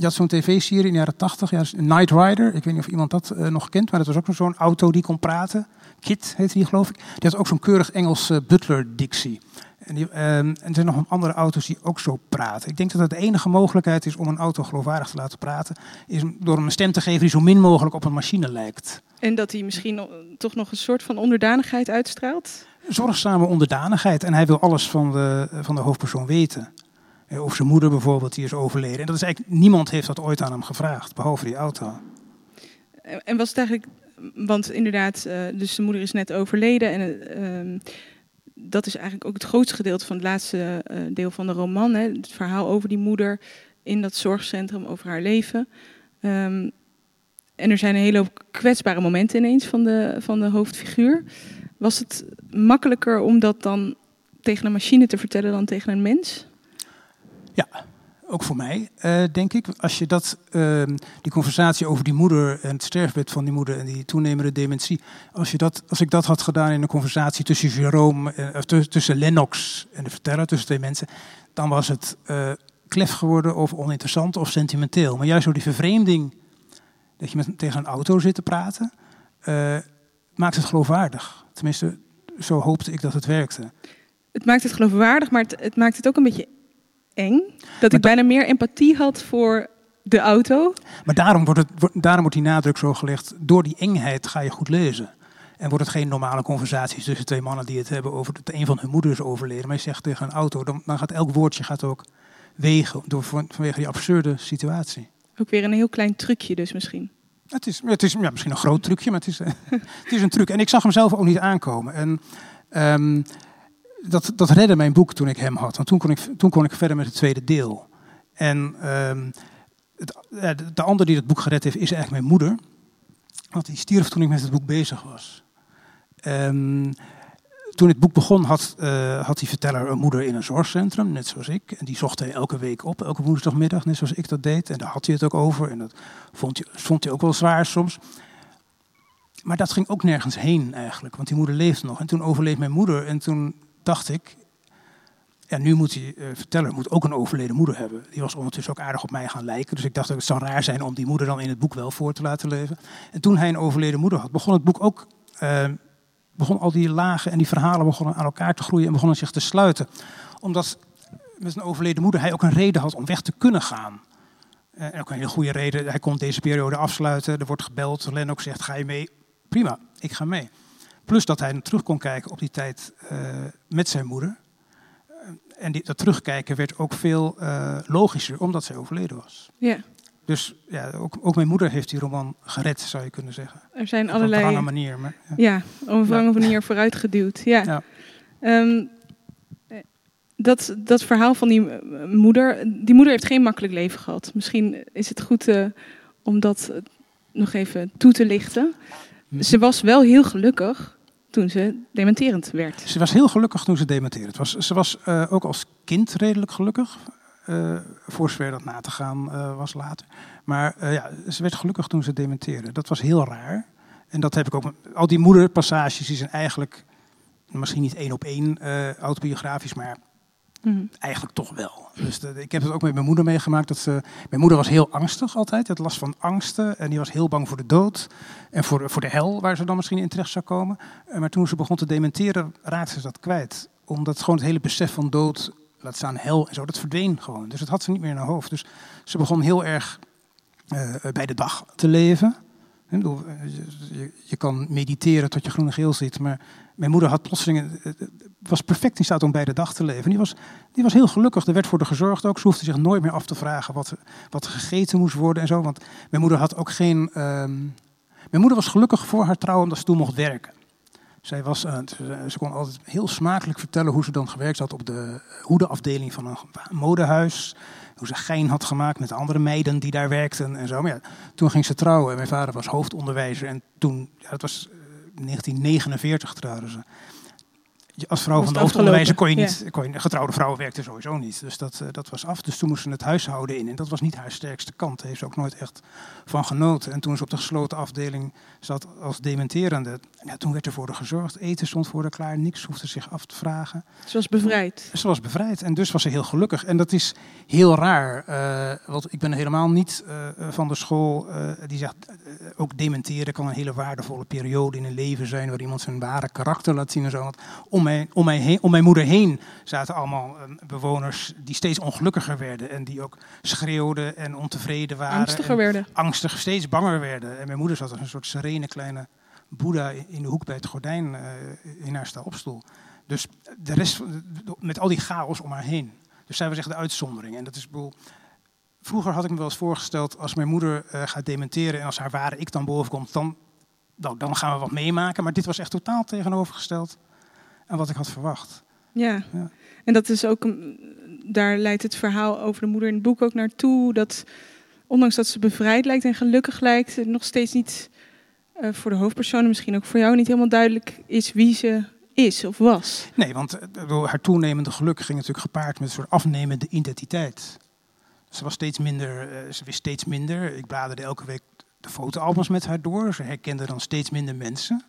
Je had zo'n tv-serie in de jaren 80, ja, Night Rider. Ik weet niet of iemand dat uh, nog kent, maar dat was ook zo'n auto die kon praten. Kit heette die, geloof ik. Die had ook zo'n keurig Engels uh, butler-dictie. En, die, ehm, en er zijn nog andere auto's die ook zo praten. Ik denk dat het de enige mogelijkheid is om een auto geloofwaardig te laten praten, is door hem een stem te geven die zo min mogelijk op een machine lijkt. En dat hij misschien toch nog een soort van onderdanigheid uitstraalt? Zorgzame onderdanigheid. En hij wil alles van de, van de hoofdpersoon weten. Eh, of zijn moeder bijvoorbeeld, die is overleden. En dat is eigenlijk, niemand heeft dat ooit aan hem gevraagd, behalve die auto. En was het eigenlijk, want inderdaad, uh, dus zijn moeder is net overleden. En uh, dat is eigenlijk ook het grootste gedeelte van het laatste uh, deel van de roman. Hè? Het verhaal over die moeder in dat zorgcentrum, over haar leven. Um, en er zijn een hele hoop kwetsbare momenten ineens van de, van de hoofdfiguur. Was het makkelijker om dat dan tegen een machine te vertellen dan tegen een mens? Ja, ook voor mij, uh, denk ik. Als je dat, uh, die conversatie over die moeder en het sterfbed van die moeder en die toenemende dementie, als, je dat, als ik dat had gedaan in een conversatie tussen Jerome, uh, tussen Lennox en de verteller, tussen twee mensen, dan was het klef geworden of oninteressant of sentimenteel. Maar juist door die vervreemding, dat je met, tegen een auto zit te praten, maakt het geloofwaardig. Tenminste, zo hoopte ik dat het werkte. Het maakt het geloofwaardig, maar het, het maakt het ook een beetje eng. Dat ik bijna meer empathie had voor de auto. Maar daarom wordt, het, daarom wordt die nadruk zo gelegd. Door die engheid ga je goed lezen. En wordt het geen normale conversatie tussen twee mannen die het hebben over dat een van hun moeders overleden. Maar je zegt tegen een auto, dan, dan gaat elk woordje gaat ook wegen door, vanwege die absurde situatie. Ook weer een heel klein trucje dus misschien. Het is, het is ja, misschien een groot trucje, maar het is, het is een truc. En ik zag hem zelf ook niet aankomen. En um, dat, dat redde mijn boek toen ik hem had. Want toen kon ik, toen kon ik verder met het tweede deel. En het, de, de ander die het boek gered heeft is eigenlijk mijn moeder. Want die stierf toen ik met het boek bezig was. Um, toen het boek begon had, uh, had die verteller een moeder in een zorgcentrum, net zoals ik. En die zocht hij elke week op, elke woensdagmiddag, net zoals ik dat deed. En daar had hij het ook over. En dat vond hij, vond hij ook wel zwaar soms. Maar dat ging ook nergens heen eigenlijk, want die moeder leefde nog. En toen overleed mijn moeder en toen dacht ik, ja, nu moet die uh, verteller moet ook een overleden moeder hebben. Die was ondertussen ook aardig op mij gaan lijken. Dus ik dacht, het zou raar zijn om die moeder dan in het boek wel voor te laten leven. En toen hij een overleden moeder had, begon het boek ook... Uh, begon al die lagen en die verhalen begonnen aan elkaar te groeien en begonnen zich te sluiten. Omdat met een overleden moeder hij ook een reden had om weg te kunnen gaan. En ook een hele goede reden. Hij kon deze periode afsluiten. Er wordt gebeld. Lennox zegt, ga je mee? Prima, ik ga mee. Plus dat hij terug kon kijken op die tijd uh, met zijn moeder. Uh, en die, dat terugkijken werd ook veel uh, logischer, omdat zij overleden was. Ja. Dus ja, ook, ook, mijn moeder heeft die roman gered, zou je kunnen zeggen. Er zijn allerlei... Op een manier. Maar, ja. ja, op een wrange manier vooruitgeduwd. Ja. ja. Um, dat, dat verhaal van die moeder... Die moeder heeft geen makkelijk leven gehad. Misschien is het goed om dat nog even toe te lichten. Ze was wel heel gelukkig toen ze dementerend werd. Ze was heel gelukkig toen ze dementerend was. Ze was uh, ook als kind redelijk gelukkig. Uh, voor zover dat na te gaan uh, was later. Maar ja, ze werd gelukkig toen ze dementeerde. Dat was heel raar. En dat heb ik ook. Al die moederpassages die zijn eigenlijk misschien niet één op één autobiografisch, maar Mm. Eigenlijk toch wel. Dus ik heb het ook met mijn moeder meegemaakt. Dat mijn moeder was heel angstig altijd. Het last van angsten. En die was heel bang voor de dood. En voor, voor de hel, waar ze dan misschien in terecht zou komen. Maar toen ze begon te dementeren, raakte ze dat kwijt. Omdat gewoon het hele besef van dood, laat staan hel en zo, dat verdween gewoon. Dus dat had ze niet meer in haar hoofd. Dus ze begon heel erg uh, bij de dag te leven. Je, je, kan mediteren tot je groene geel ziet, maar mijn moeder had plotseling, was perfect in staat om bij de dag te leven. Die was, die was heel gelukkig, er werd voor haar gezorgd ook. Ze hoefde zich nooit meer af te vragen wat, wat gegeten moest worden en zo. Want mijn moeder had ook geen. Um, mijn moeder was gelukkig voor haar trouw omdat ze toen mocht werken. Zij was, uh, ze kon altijd heel smakelijk vertellen hoe ze dan gewerkt had op de hoedenafdeling van een modehuis hoe ze gein had gemaakt met andere meiden die daar werkten en zo. Maar ja, toen ging ze trouwen. Mijn vader was hoofdonderwijzer en toen, ja, dat was 1949 trouwden ze als vrouw van de hoofdonderwijzer kon je niet, ja. kon je, getrouwde vrouwen werkten sowieso niet. Dus dat, uh, dat was af. Dus toen moest ze het huishouden in. En dat was niet haar sterkste kant. Daar heeft ze ook nooit echt van genoten. En toen ze op de gesloten afdeling zat als dementerende, ja, toen werd er voor haar gezorgd. Eten stond voor haar klaar, niks hoefde zich af te vragen. Ze was bevrijd. Ze was bevrijd en dus was ze heel gelukkig. En dat is heel raar, uh, want ik ben helemaal niet uh, van de school die zegt, ook dementeren kan een hele waardevolle periode in een leven zijn, waar iemand zijn ware karakter laat zien en zo. Want om mij, om, mij heen, om mijn moeder heen zaten allemaal uh, bewoners die steeds ongelukkiger werden. En die ook schreeuwden en ontevreden waren. Angstiger werden. Angstig, steeds banger werden. En mijn moeder zat als een soort serene kleine boeddha in de hoek bij het gordijn uh, in haar opstoel. Dus de rest, met al die chaos om haar heen. Dus zij was echt de uitzondering. En dat is, bedoel, vroeger had ik me wel eens voorgesteld, als mijn moeder uh, gaat dementeren en als haar ware ik dan boven komt, dan, nou, dan gaan we wat meemaken. Maar dit was echt totaal tegenovergesteld aan wat ik had verwacht. Ja, ja. en dat is ook, daar leidt het verhaal over de moeder in het boek ook naartoe. Dat ondanks dat ze bevrijd lijkt en gelukkig lijkt, nog steeds niet uh, voor de hoofdpersonen, misschien ook voor jou, niet helemaal duidelijk is wie ze is of was. Nee, want haar toenemende geluk ging natuurlijk gepaard met een soort afnemende identiteit. Ze was steeds minder, uh, ze wist steeds minder. Ik bladerde elke week de fotoalbums met haar door. Ze herkende dan steeds minder mensen.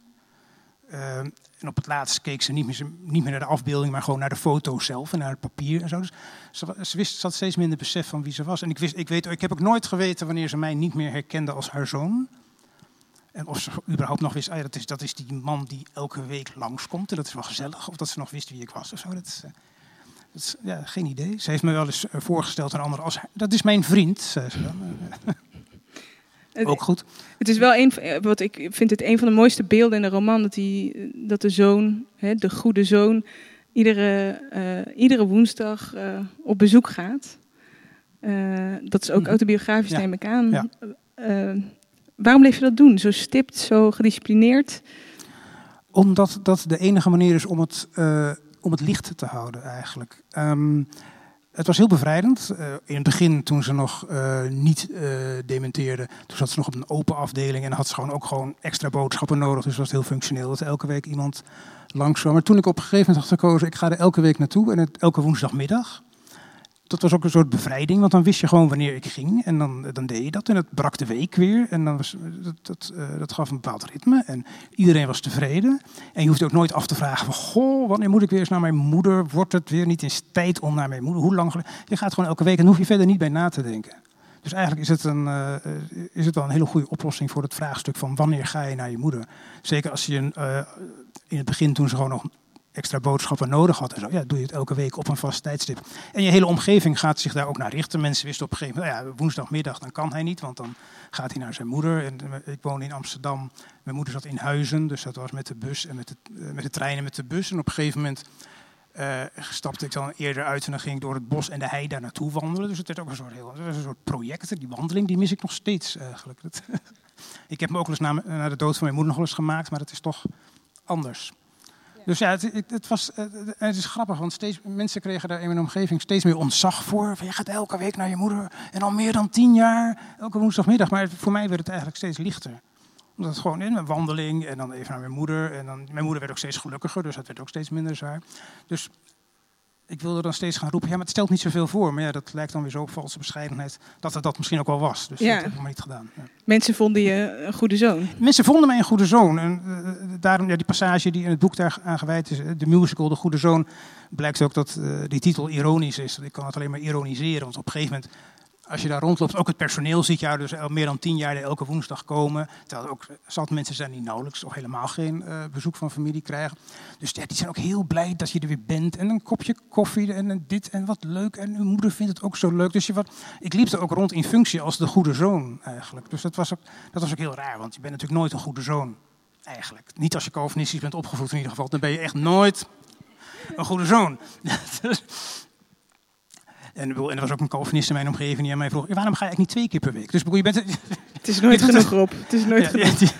Uh, en op het laatst keek ze niet meer, niet meer, naar de afbeelding, maar gewoon naar de foto zelf en naar het papier en zo. Dus ze, wist, had steeds minder besef van wie ze was. En ik, wist, ik, weet, ik heb ook nooit geweten wanneer ze mij niet meer herkende als haar zoon. En of ze überhaupt nog wist, ah dat, is, die man die elke week langskomt en dat is wel gezellig. Of dat ze nog wist wie ik was of zo. Dat is, uh, dat is, ja, geen idee. Ze heeft me wel eens uh, voorgesteld aan anderen als... Dat is mijn vriend, zei. Ook goed. Het is wel een, wat ik vind het een van de mooiste beelden in de roman dat, die, dat de zoon, hè, de goede zoon, iedere, uh, iedere woensdag uh, op bezoek gaat. Uh, dat is ook autobiografisch, ja. neem ik aan. Ja. waarom bleef je dat doen? Zo stipt, zo gedisciplineerd? Omdat dat de enige manier is om het, om het licht te houden, eigenlijk. Um, het was heel bevrijdend. Uh, in het begin, toen ze nog uh, niet uh, dementeerde, toen zat ze nog op een open afdeling en had ze gewoon ook gewoon extra boodschappen nodig. Dus was het heel functioneel dat elke week iemand langs kwam. Maar toen ik op een gegeven moment had gekozen, ik ga er elke week naartoe en elke woensdagmiddag dat was ook een soort bevrijding, want dan wist je gewoon wanneer ik ging. En dan, dan deed je dat en het brak de week weer. En dan was, dat, dat, uh, dat gaf een bepaald ritme. En iedereen was tevreden. En je hoeft ook nooit af te vragen van... Goh, wanneer moet ik weer eens naar mijn moeder? Wordt het weer niet eens tijd om naar mijn moeder? Hoe lang? Je gaat gewoon elke week en hoef je verder niet bij na te denken. Dus eigenlijk is het, een, uh, is het wel een hele goede oplossing voor het vraagstuk van wanneer ga je naar je moeder. Zeker als je uh, in het begin toen ze gewoon nog extra boodschappen nodig had. En zo. Ja, doe je het elke week op een vast tijdstip. En je hele omgeving gaat zich daar ook naar richten. Mensen wisten op een gegeven moment, ja, woensdagmiddag, dan kan hij niet, want dan gaat hij naar zijn moeder. En ik woon in Amsterdam. Mijn moeder zat in Huizen, dus dat was met de bus en met de, uh, met de trein en met de bus. En op een gegeven moment uh, stapte ik dan eerder uit en dan ging ik door het bos en de hei daar naartoe wandelen. Dus het werd ook een soort, heel, een soort. Die wandeling die mis ik nog steeds. Dat, ik heb me ook eens na, na de dood van mijn moeder nog eens gemaakt, maar dat is toch anders. Dus ja, het, het, was, het is grappig, want steeds, mensen kregen daar in mijn omgeving steeds meer ontzag voor. Van, je gaat elke week naar je moeder en al meer dan tien jaar, elke woensdagmiddag. Maar voor mij werd het eigenlijk steeds lichter. Omdat het gewoon in een wandeling en dan even naar mijn moeder. En dan, mijn moeder werd ook steeds gelukkiger, dus dat werd ook steeds minder zwaar. Dus ik wilde dan steeds gaan roepen, ja, maar het stelt niet zoveel voor. Maar ja, dat lijkt dan weer zo op valse bescheidenheid dat het dat misschien ook wel was. Dus ja. dat heb ik maar niet gedaan. Ja. Mensen vonden je een goede zoon? Mensen vonden mij een goede zoon. En uh, daarom, ja, die passage die in het boek daar aan gewijd is, de musical De Goede Zoon, blijkt ook dat uh, die titel ironisch is. Ik kan het alleen maar ironiseren, want op een gegeven moment als je daar rondloopt, ook het personeel ziet jou dus al meer dan tien jaar elke woensdag komen. Terwijl er ook zat mensen zijn die nauwelijks of helemaal geen uh, bezoek van familie krijgen. Dus ja, die zijn ook heel blij dat je er weer bent. En een kopje koffie en dit en wat leuk. En uw moeder vindt het ook zo leuk. Dus je wat, ik liep er ook rond in functie als de goede zoon eigenlijk. Dus dat was ook, dat was ook heel raar, want je bent natuurlijk nooit een goede zoon. Eigenlijk. Niet als je Calvinistisch bent opgevoed in ieder geval. Dan ben je echt nooit een goede zoon. En, en er was ook een Calvinist in mijn omgeving die aan mij vroeg: waarom ga je eigenlijk niet twee keer per week? Dus je bent. Het is nooit genoeg op. Het is nooit ja, genoeg.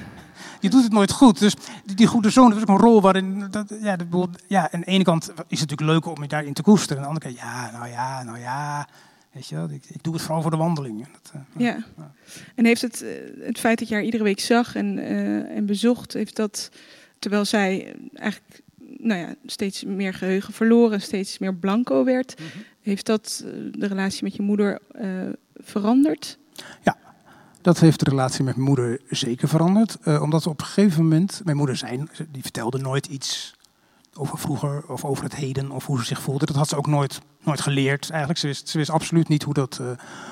je doet het nooit goed. Dus die, die goede zoon, dat is ook een rol waarin. Dat, ja, dat, ja, aan de ene kant is het natuurlijk leuk om je daarin te koesteren. Aan de andere kant, ja, nou ja, nou ja. Weet je wel, ik, ik doe het vooral voor de wandeling. Dat, uh, ja. En heeft het, het feit dat je haar iedere week zag en, uh, en bezocht, heeft dat, terwijl zij eigenlijk nou ja, steeds meer geheugen verloren, steeds meer blanco werd. Mm -hmm. Heeft dat de relatie met je moeder uh, veranderd? Ja, dat heeft de relatie met mijn moeder zeker veranderd. Uh, omdat op een gegeven moment, mijn moeder zei, die vertelde nooit iets over vroeger of over het heden of hoe ze zich voelde. Dat had ze ook nooit, nooit geleerd eigenlijk. Ze wist, ze wist absoluut niet hoe dat,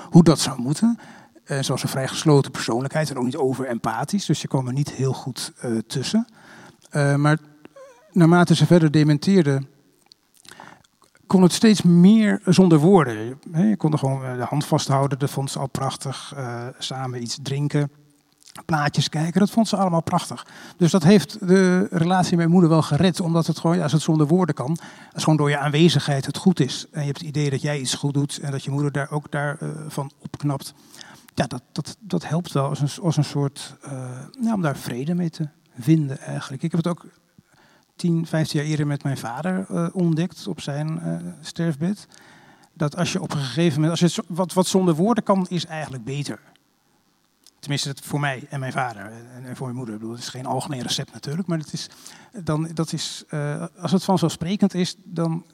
hoe dat zou moeten. Uh, ze was een vrij gesloten persoonlijkheid en ook niet over empathisch. Dus je kwam er niet heel goed tussen. maar naarmate ze verder dementeerde, kon het steeds meer zonder woorden. Je kon er gewoon de hand vasthouden, dat vond ze al prachtig. Uh, samen iets drinken, plaatjes kijken, dat vond ze allemaal prachtig. Dus dat heeft de relatie met mijn moeder wel gered, omdat het gewoon, als het zonder woorden kan, als gewoon door je aanwezigheid het goed is. En je hebt het idee dat jij iets goed doet en dat je moeder daar ook daarvan uh, van opknapt. Ja, dat, dat, dat helpt wel als een, als een soort, uh, nou, om daar vrede mee te vinden eigenlijk. Ik heb het ook 10, 15 jaar eerder met mijn vader uh, ontdekt op zijn uh, sterfbed. Dat als je op een gegeven moment, als je wat, wat zonder woorden kan, is eigenlijk beter. Tenminste, voor mij en mijn vader en, en voor mijn moeder. Ik bedoel, het is geen algemeen recept natuurlijk, maar het is, dan, dat is, uh, als het vanzelfsprekend is, dan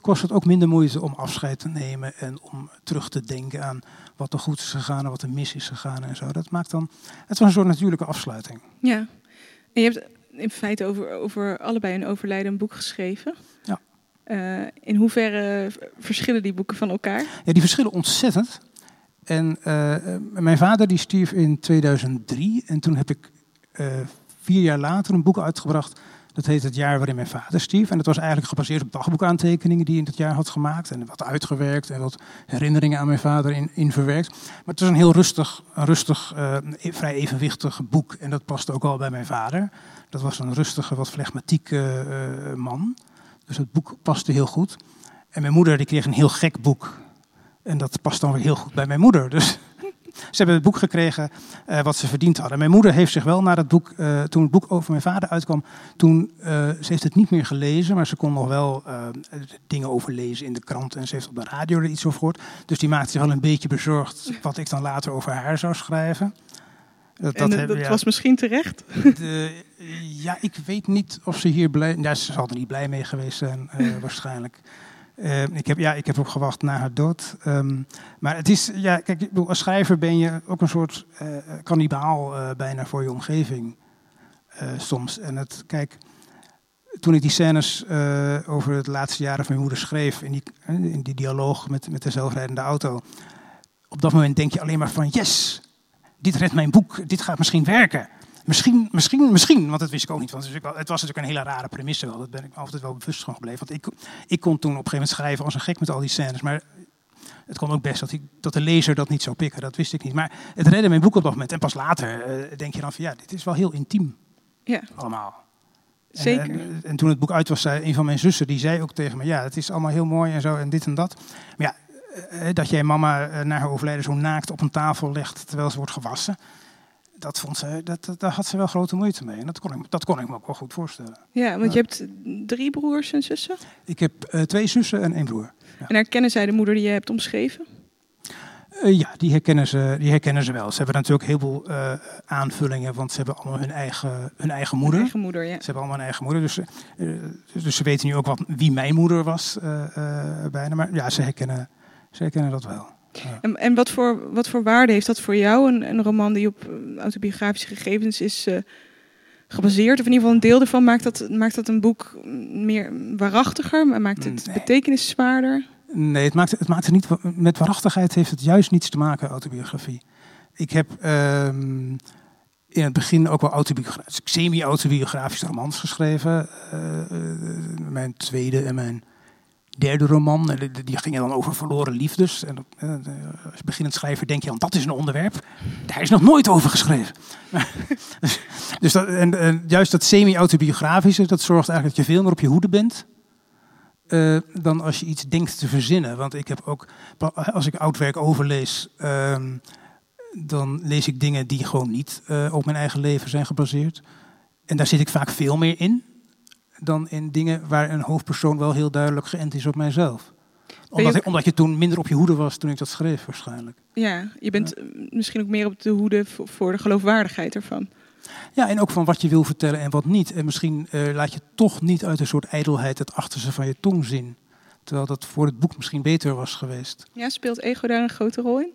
kost het ook minder moeite om afscheid te nemen en om terug te denken aan wat er goed is gegaan en wat er mis is gegaan en zo. Dat maakt dan, het was een soort natuurlijke afsluiting. Ja, en je hebt in feite over, over allebei een overlijden een boek geschreven. Ja. Uh, in hoeverre verschillen die boeken van elkaar? Ja, die verschillen ontzettend. En uh, mijn vader die stierf in 2003 en toen heb ik uh, vier jaar later een boek uitgebracht. Dat heet Het jaar waarin mijn vader stierf. En dat was eigenlijk gebaseerd op dagboekaantekeningen die hij in dat jaar had gemaakt. En wat uitgewerkt en wat herinneringen aan mijn vader in, in verwerkt. Maar het was een heel rustig, rustig uh, vrij evenwichtig boek. En dat paste ook al bij mijn vader. Dat was een rustige, wat flegmatieke uh, man. Dus het boek paste heel goed. En mijn moeder die kreeg een heel gek boek. En dat past dan weer heel goed bij mijn moeder. Dus ze hebben het boek gekregen uh, wat ze verdiend hadden. Mijn moeder heeft zich wel naar het boek, uh, toen het boek over mijn vader uitkwam, toen, uh, ze heeft het niet meer gelezen, maar ze kon nog wel dingen over lezen in de krant en ze heeft op de radio er iets over gehoord. Dus die maakte zich wel een beetje bezorgd wat ik dan later over haar zou schrijven. Dat, dat, heb, dat ja, was misschien terecht? De, ja, ik weet niet of ze hier blij... Ja, ze zal er niet blij mee geweest zijn, waarschijnlijk. Uh, ik, heb, ja, ik heb ook gewacht na haar dood. Um, maar het is, ja, kijk, als schrijver ben je ook een soort uh, kannibaal uh, bijna voor je omgeving soms. En het, kijk, toen ik die scènes over het laatste jaren van mijn moeder schreef, in die, in die dialoog met, met de zelfrijdende auto, op dat moment denk je alleen maar van, yes, dit redt mijn boek, dit gaat misschien werken. Misschien, misschien, misschien, want dat wist ik ook niet. Want het was natuurlijk een hele rare premisse wel. Dat ben ik altijd wel bewust van gebleven. Want ik, ik kon toen op een gegeven moment schrijven als een gek met al die scènes. Maar het kon ook best dat, ik, dat de lezer dat niet zou pikken. Dat wist ik niet. Maar het redde mijn boek op dat moment. En pas later uh, denk je dan van ja, dit is wel heel intiem. Ja. Allemaal. Zeker. En, en, en, toen het boek uit was, zei een van mijn zussen, die zei ook tegen me, ja, het is allemaal heel mooi en zo en dit en dat. Maar ja, dat jij mama na haar overlijden zo naakt op een tafel legt terwijl ze wordt gewassen dat vond ze, dat, daar had ze wel grote moeite mee. En dat kon, ik, dat kon ik me ook wel goed voorstellen. Ja, want ja. je hebt drie broers en zussen? Ik heb uh, twee zussen en één broer. Ja. En herkennen zij de moeder die je hebt omschreven? Uh, ja, die herkennen, ze, die herkennen ze wel. Ze hebben natuurlijk heel veel uh, aanvullingen, want ze hebben allemaal hun eigen, hun eigen moeder. Hun eigen moeder, ja. Ze hebben allemaal een eigen moeder, dus, dus ze weten nu ook wat, wie mijn moeder was bijna. Maar ja, ze herkennen, ze herkennen dat wel. Ja. En, en wat, voor, wat voor waarde heeft dat voor jou, een, een roman die op autobiografische gegevens is uh, gebaseerd? Of in ieder geval een deel ervan, maakt dat, maakt dat een boek meer waarachtiger? Maakt het nee. betekenis zwaarder? Nee, het maakt, het maakt het niet, met waarachtigheid heeft het juist niets te maken, autobiografie. Ik heb um, in het begin ook wel autobiografisch, semi-autobiografische romans geschreven. Uh, mijn tweede en mijn derde roman. Die ging dan over verloren liefdes. En als beginnend schrijver denk je dan, dat is een onderwerp. Daar is nog nooit over geschreven. dus dat, en, juist dat semi-autobiografische, dat zorgt eigenlijk dat je veel meer op je hoede bent. Uh, dan als je iets denkt te verzinnen. Want ik heb ook, als ik oud werk overlees, uh, dan lees ik dingen die gewoon niet op mijn eigen leven zijn gebaseerd. En daar zit ik vaak veel meer in dan in dingen waar een hoofdpersoon wel heel duidelijk geënt is op mijzelf. Omdat, je, omdat je toen minder op je hoede was toen ik dat schreef waarschijnlijk. Ja, je bent ja. misschien ook meer op de hoede voor de geloofwaardigheid ervan. Ja, en ook van wat je wil vertellen en wat niet. En misschien uh, laat je toch niet uit een soort ijdelheid het achterste van je tong zien. Terwijl dat voor het boek misschien beter was geweest. Ja, speelt ego daar een grote rol in?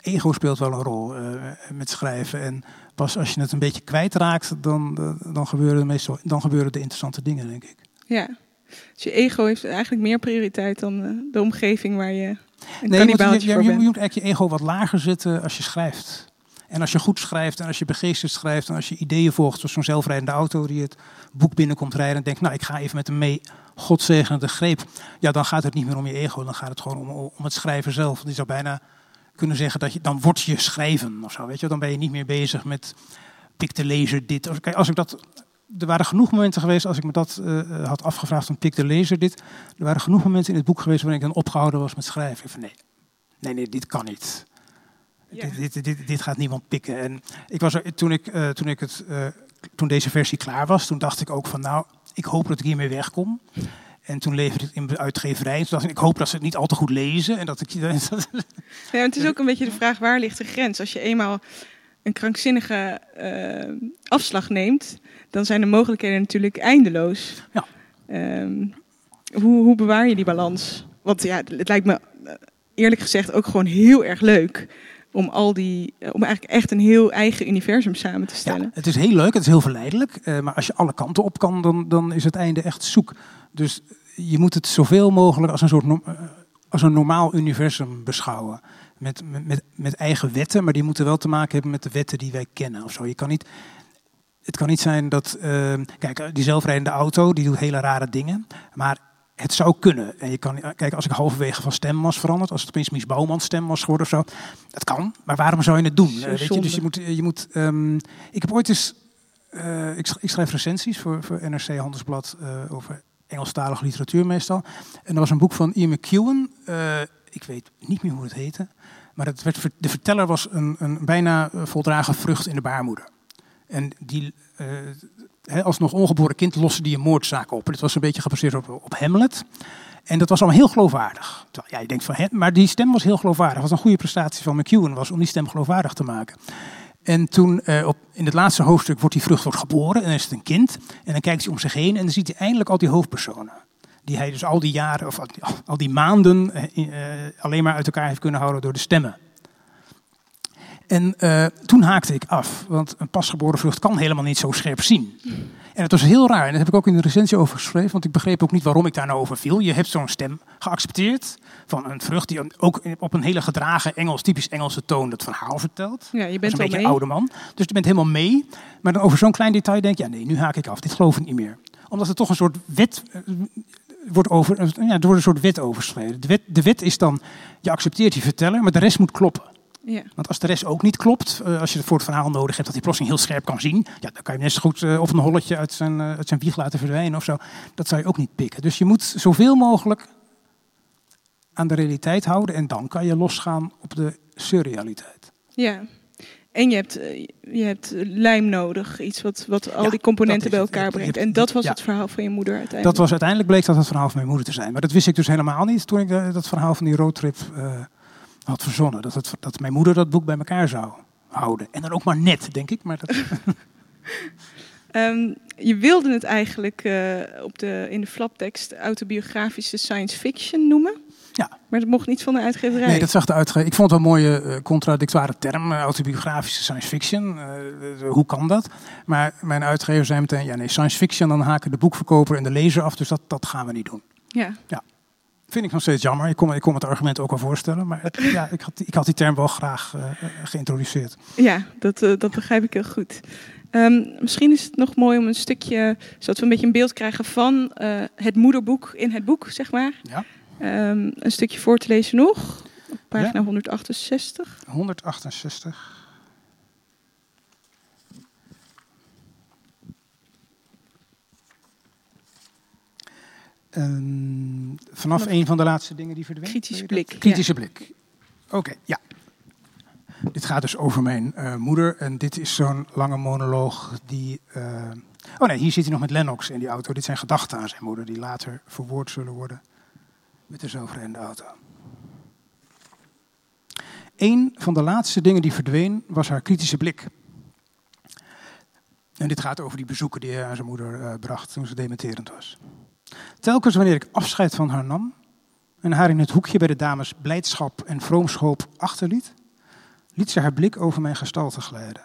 Ego speelt wel een rol uh, met schrijven. En pas als je het een beetje kwijtraakt, dan, dan, gebeuren meestal, dan gebeuren de interessante dingen, denk ik. Ja, dus je ego heeft eigenlijk meer prioriteit dan de omgeving waar je een nee, je moet, je, je, je moet eigenlijk je ego wat lager zetten als je schrijft. En als je goed schrijft en als je begeesterd schrijft en als je ideeën volgt, zoals zo'n zelfrijdende auto die het boek binnenkomt rijden en denkt, nou ik ga even met hem mee, godzegenende greep. Ja, dan gaat het niet meer om je ego, dan gaat het gewoon om, om het schrijven zelf. Je zou bijna kunnen zeggen dat je, dan wordt je schrijven of zo, weet je. Dan ben je niet meer bezig met pik de lezer dit. Kijk, als ik dat er waren genoeg momenten geweest, als ik me dat uh, had afgevraagd van pik de lezer dit. Er waren genoeg momenten in het boek geweest waarin ik dan opgehouden was met schrijven. Van nee, nee, nee, dit kan niet. Dit, dit, dit, dit, gaat niemand pikken. En ik was er, toen, ik, uh, toen, ik het, uh, toen deze versie klaar was, toen dacht ik ook van nou, ik hoop dat ik hiermee wegkom. En toen leverde ik in de uitgeverij. En toen dacht ik, ik hoop dat ze het niet al te goed lezen. En dat ik, ja, het is ook een beetje de vraag, waar ligt de grens? Als je eenmaal een krankzinnige uh, afslag neemt, dan zijn de mogelijkheden natuurlijk eindeloos. Ja. Um, hoe, hoe bewaar je die balans? Want ja, het lijkt me eerlijk gezegd ook gewoon heel erg leuk om al die, eh, om eigenlijk echt een heel eigen universum samen te stellen. Ja, het is heel leuk, het is heel verleidelijk, maar als je alle kanten op kan, dan, dan is het einde echt zoek. Dus je moet het zoveel mogelijk als een soort als een normaal universum beschouwen met, met, met eigen wetten, maar die moeten wel te maken hebben met de wetten die wij kennen. Of zo. Je kan niet, het kan niet zijn dat, uh, kijk, die zelfrijdende auto, die doet hele rare dingen, maar het zou kunnen. En je kan, kijk, als ik halverwege van stem was veranderd, als het opeens Mies Bouwman stem was geworden of zo, dat kan. Maar waarom zou je het doen? Uh, weet je? Dus je moet, je moet um, ik heb ooit eens, uh, ik, ik, schrijf recensies voor, voor NRC Handelsblad over Engelstalige literatuur meestal. En er was een boek van Ian McEwan, ik weet niet meer hoe het heette. Maar het werd, de verteller was een, een bijna eh, voldragen vrucht in de baarmoeder. En die, uh, als nog ongeboren kind loste die een moordzaak op. Dit was een beetje gebaseerd op, op Hamlet. En dat was allemaal heel geloofwaardig. Ja, je denkt van, hè, maar die stem was heel geloofwaardig. Wat een goede prestatie van McEwan was om die stem geloofwaardig te maken. En toen, uh, op, in het laatste hoofdstuk, wordt die vrucht wordt geboren en dan is het een kind. En dan kijkt hij om zich heen en dan ziet hij eindelijk al die hoofdpersonen die hij dus al die jaren, of al die maanden, eh, eh, alleen maar uit elkaar heeft kunnen houden door de stemmen. En uh, toen haakte ik af, want een pasgeboren vrucht kan helemaal niet zo scherp zien. En het was heel raar, en daar heb ik ook in de recensie over geschreven, want ik begreep ook niet waarom ik daar nou over viel. Je hebt zo'n stem geaccepteerd van een vrucht die ook op een hele gedragen Engels, typisch Engelse toon dat verhaal vertelt. Ja, je bent een beetje een oude man. Dus je bent helemaal mee. Maar dan over zo'n klein detail denk je, ja nee, nu haak ik af, dit geloof ik niet meer. Omdat het toch een soort wet, wordt over, ja, er wordt een soort wet overschreden. De wet, de wet is dan, je accepteert die verteller, maar de rest moet kloppen. Ja. Want als de rest ook niet klopt, uh, als je het voor het verhaal nodig hebt dat hij plotseling heel scherp kan zien, ja, dan kan je net zo goed uh, of een holletje uit zijn, uh, uit zijn wieg laten verdwijnen of zo. Dat zou je ook niet pikken. Dus je moet zoveel mogelijk aan de realiteit houden en dan kan je losgaan op de surrealiteit. Ja, en je hebt, eh, je hebt lijm nodig, iets wat, wat al die componenten bij elkaar brengt. En dat was het verhaal van je moeder uiteindelijk. Dat was uiteindelijk bleek dat het verhaal van mijn moeder te zijn. Maar dat wist ik dus helemaal niet toen ik dat verhaal van die roadtrip uh, had verzonnen. Dat, het, dat mijn moeder dat boek bij elkaar zou houden. En dan ook maar net, denk ik. Maar dat... um, je wilde het eigenlijk uh, op de, in de flaptekst autobiografische science fiction noemen. Ja. Maar dat mocht niet van de uitgeverij. Nee, dat zag de uitgeverij. Ik vond het een mooie uh, contradictoire term, uh, autobiografische science fiction. Uh, hoe kan dat? Maar mijn uitgever zei meteen, ja nee, science fiction, dan haken de boekverkoper en de lezer af, dus dat, dat gaan we niet doen. Ja. ja. Vind ik nog steeds jammer. Ik kon, ik kon het argument ook wel voorstellen, maar het, ja, ik, had, ik had die term wel graag geïntroduceerd. Ja, dat, dat begrijp ik heel goed. Um, misschien is het nog mooi om een stukje, zodat we een beetje een beeld krijgen van het moederboek in het boek, zeg maar. Ja. Um, een stukje voor te lezen nog. Op pagina ja. 168. 168. Um, vanaf een van de laatste dingen die verdwenen. Kritische blik. Kritische ja. blik. Oké, okay, ja. Dit gaat dus over mijn uh, moeder. En dit is zo'n lange monoloog die... Uh, oh nee, hier zit hij nog met Lennox in die auto. Dit zijn gedachten aan zijn moeder die later verwoord zullen worden met de zelfrijdende auto. Een van de laatste dingen die verdween was haar kritische blik. En dit gaat over die bezoeken die hij aan zijn moeder uh, bracht toen ze dementerend was. Telkens wanneer ik afscheid van haar nam en haar in het hoekje bij de dames blijdschap en vroomschhoop achterliet, liet ze haar blik over mijn gestalte glijden.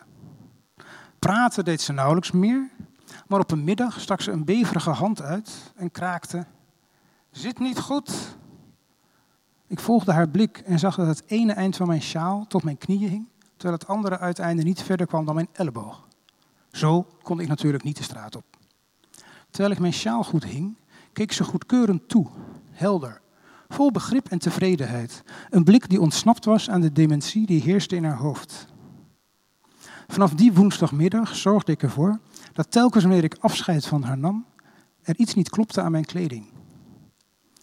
Praten deed ze nauwelijks meer, maar op een middag stak ze een beverige hand uit en kraakte: Zit niet goed. Ik volgde haar blik en zag dat het ene eind van mijn sjaal tot mijn knieën hing, terwijl het andere uiteinde niet verder kwam dan mijn elleboog. Zo kon ik natuurlijk niet de straat op. Terwijl ik mijn sjaal goed hing, keek ze goedkeurend toe, helder, vol begrip en tevredenheid. Een blik die ontsnapt was aan de dementie die heerste in haar hoofd. Vanaf die woensdagmiddag zorgde ik ervoor dat telkens wanneer ik afscheid van haar nam, er iets niet klopte aan mijn kleding.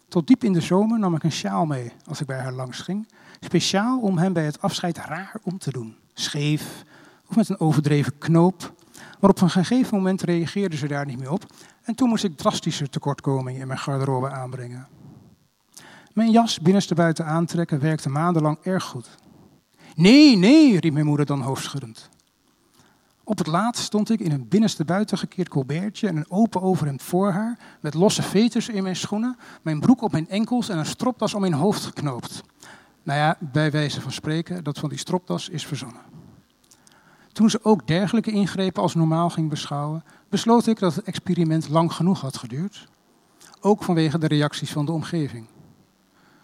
Tot diep in de zomer nam ik een sjaal mee als ik bij haar langs ging, speciaal om hem bij het afscheid raar om te doen. Scheef of met een overdreven knoop. Maar op een gegeven moment reageerde ze daar niet meer op en toen moest ik drastischer tekortkomingen in mijn garderobe aanbrengen. Mijn jas binnenste buiten aantrekken werkte maandenlang erg goed. Nee, nee, riep mijn moeder dan hoofdschuddend. Op het laatst stond ik in een binnenste buiten gekeerd colbertje en een open overhemd voor haar, met losse veters in mijn schoenen, mijn broek op mijn enkels en een stropdas om mijn hoofd geknoopt. Nou ja, bij wijze van spreken, dat van die stropdas is verzonnen. Toen ze ook dergelijke ingrepen als normaal ging beschouwen, besloot ik dat het experiment lang genoeg had geduurd. Ook vanwege de reacties van de omgeving.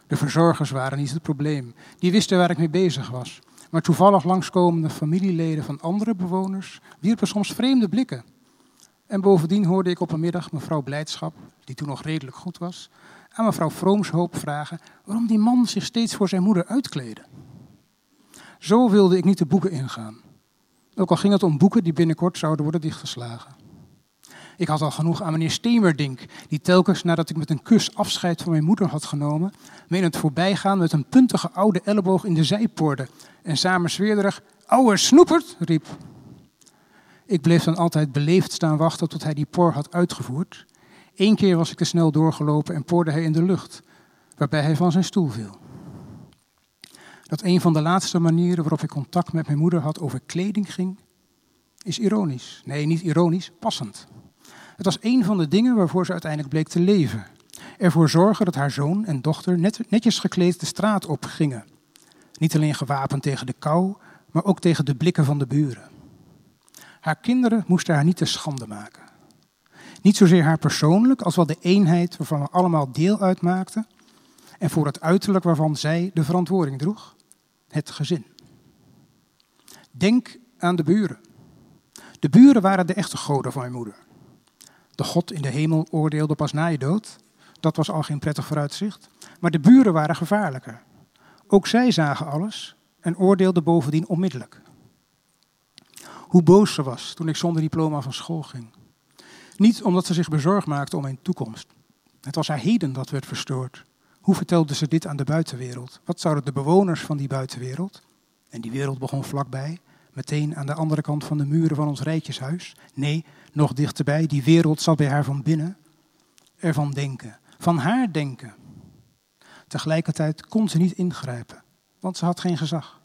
De verzorgers waren niet het probleem. Die wisten waar ik mee bezig was. Maar toevallig langskomende familieleden van andere bewoners wierpen soms vreemde blikken. En bovendien hoorde ik op een middag mevrouw Blijdschap, die toen nog redelijk goed was, aan mevrouw Vroomshoop vragen waarom die man zich steeds voor zijn moeder uitkleedde. Zo wilde ik niet de boeken ingaan. Ook al ging het om boeken die binnenkort zouden worden dichtgeslagen. Ik had al genoeg aan meneer Stemerdink, die telkens nadat ik met een kus afscheid van mijn moeder had genomen, me in het voorbijgaan met een puntige oude elleboog in de zij poorde en samenzweerderig ouwe snoepert riep. Ik bleef dan altijd beleefd staan wachten tot hij die por had uitgevoerd. Eén keer was ik te snel doorgelopen en poorde hij in de lucht, waarbij hij van zijn stoel viel. Dat een van de laatste manieren waarop ik contact met mijn moeder had over kleding ging, is ironisch. Nee, niet ironisch, passend. Het was een van de dingen waarvoor ze uiteindelijk bleek te leven. Ervoor zorgen dat haar zoon en dochter net, netjes gekleed de straat op gingen. Niet alleen gewapend tegen de kou, maar ook tegen de blikken van de buren. Haar kinderen moesten haar niet te schande maken. Niet zozeer haar persoonlijk, als wel de eenheid waarvan we allemaal deel uitmaakten en voor het uiterlijk waarvan zij de verantwoording droeg, het gezin. Denk aan de buren. De buren waren de echte goden van mijn moeder. De God in de hemel oordeelde pas na je dood. Dat was al geen prettig vooruitzicht. Maar de buren waren gevaarlijker. Ook zij zagen alles en oordeelden bovendien onmiddellijk. Hoe boos ze was toen ik zonder diploma van school ging. Niet omdat ze zich bezorgd maakte om mijn toekomst. Het was haar heden dat werd verstoord. Hoe vertelde ze dit aan de buitenwereld? Wat zouden de bewoners van die buitenwereld, en die wereld begon vlakbij, meteen aan de andere kant van de muren van ons rijtjeshuis, nee, nog dichterbij, die wereld zat bij haar van binnen, ervan denken, van haar denken. Tegelijkertijd kon ze niet ingrijpen, want ze had geen gezag.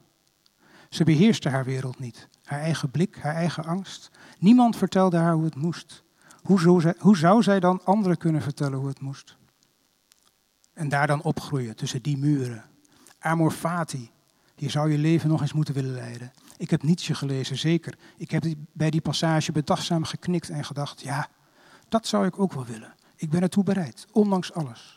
Ze beheerste haar wereld niet, haar eigen blik, haar eigen angst. Niemand vertelde haar hoe het moest. Hoe zou zij dan anderen kunnen vertellen hoe het moest? En daar dan opgroeien tussen die muren. Amor fati, je zou je leven nog eens moeten willen leiden. Ik heb Nietzsche gelezen, zeker. Ik heb bij die passage bedachtzaam geknikt en gedacht, ja, dat zou ik ook wel willen. Ik ben ertoe bereid, ondanks alles.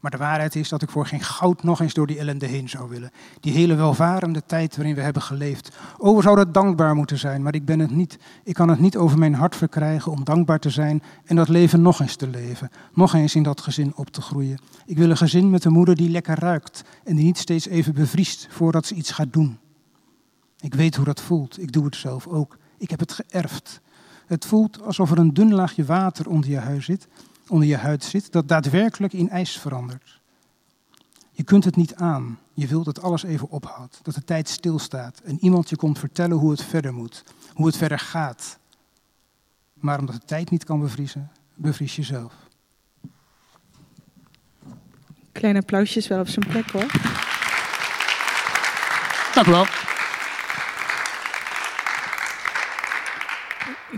Maar de waarheid is dat ik voor geen goud nog eens door die ellende heen zou willen. Die hele welvarende tijd waarin we hebben geleefd. Oh, we zouden dankbaar moeten zijn, maar ik ben het niet. Ik kan het niet over mijn hart verkrijgen om dankbaar te zijn en dat leven nog eens te leven. Nog eens in dat gezin op te groeien. Ik wil een gezin met een moeder die lekker ruikt en die niet steeds even bevriest voordat ze iets gaat doen. Ik weet hoe dat voelt. Ik doe het zelf ook. Ik heb het geërfd. Het voelt alsof er een dun laagje water onder je huid zit onder je huid zit, dat daadwerkelijk in ijs verandert. Je kunt het niet aan. Je wilt dat alles even ophoudt, dat de tijd stilstaat en iemand je komt vertellen hoe het verder moet, hoe het verder gaat. Maar omdat de tijd niet kan bevriezen, bevries je zelf. Kleine applausjes wel op zijn plek hoor. Dank u wel.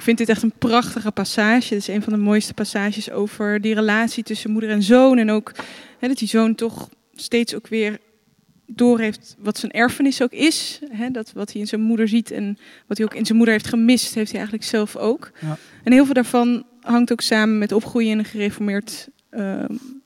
Ik vind dit echt een prachtige passage. Het is een van de mooiste passages over die relatie tussen moeder en zoon. En ook hè, dat die zoon toch steeds ook weer doorheeft wat zijn erfenis ook is. Hè, dat wat hij in zijn moeder ziet en wat hij ook in zijn moeder heeft gemist, heeft hij eigenlijk zelf ook. Ja. En heel veel daarvan hangt ook samen met opgroeien in een gereformeerd uh,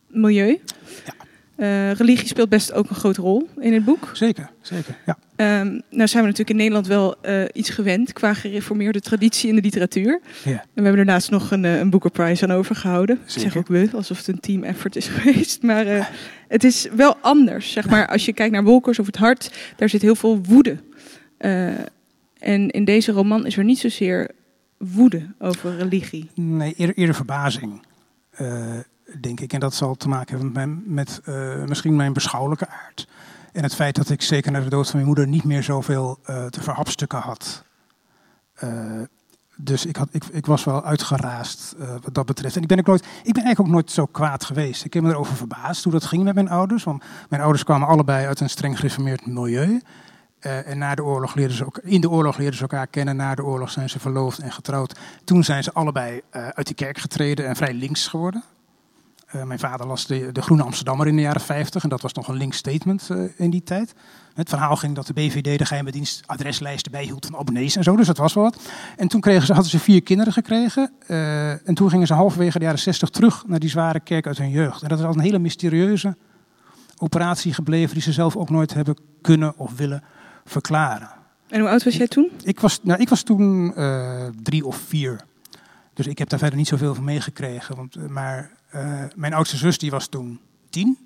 milieu. Ja. Uh, religie speelt best ook een grote rol in het boek. Zeker, zeker. Ja. Ehm, nou zijn we natuurlijk in Nederland wel uh, iets gewend qua gereformeerde traditie in de literatuur. Ja. En we hebben er laatst nog een, uh, een Booker Prize aan overgehouden. Zeker. Ik zeg ook we, alsof het een team effort is geweest. Maar uh, het is wel anders. Zeg maar, als je kijkt naar Wolkers of het hart, daar zit heel veel woede. en in deze roman is er niet zozeer woede over religie. Nee, eerder, eerder verbazing, denk ik. En dat zal te maken hebben met, met misschien mijn beschouwelijke aard. En het feit dat ik zeker na de dood van mijn moeder niet meer zoveel uh, te verhapstukken had. Uh, dus ik, had, ik, ik, was wel uitgeraasd wat dat betreft. En ik ben, ook nooit, ik ben eigenlijk ook nooit zo kwaad geweest. Ik heb me erover verbaasd hoe dat ging met mijn ouders. Want mijn ouders kwamen allebei uit een streng gereformeerd milieu. en na de oorlog leerden ze ook, in de oorlog leerden ze elkaar kennen. Na de oorlog zijn ze verloofd en getrouwd. Toen zijn ze allebei uit de kerk getreden en vrij links geworden. Uh, mijn vader las de, de, Groene Amsterdammer in de jaren 50 en dat was nog een links statement uh, in die tijd. Het verhaal ging dat de BVD de geheime dienst adreslijsten bijhield van abonnees en zo, dus dat was wel wat. En toen kregen ze, hadden ze vier kinderen gekregen uh, en toen gingen ze halverwege de jaren 60 terug naar die zware kerk uit hun jeugd. En dat is al een hele mysterieuze operatie gebleven die ze zelf ook nooit hebben kunnen of willen verklaren. En hoe oud was jij toen? Ik was, nou, ik was toen drie of vier. Dus ik heb daar verder niet zoveel van meegekregen. Want, maar uh, mijn oudste zus die was toen tien.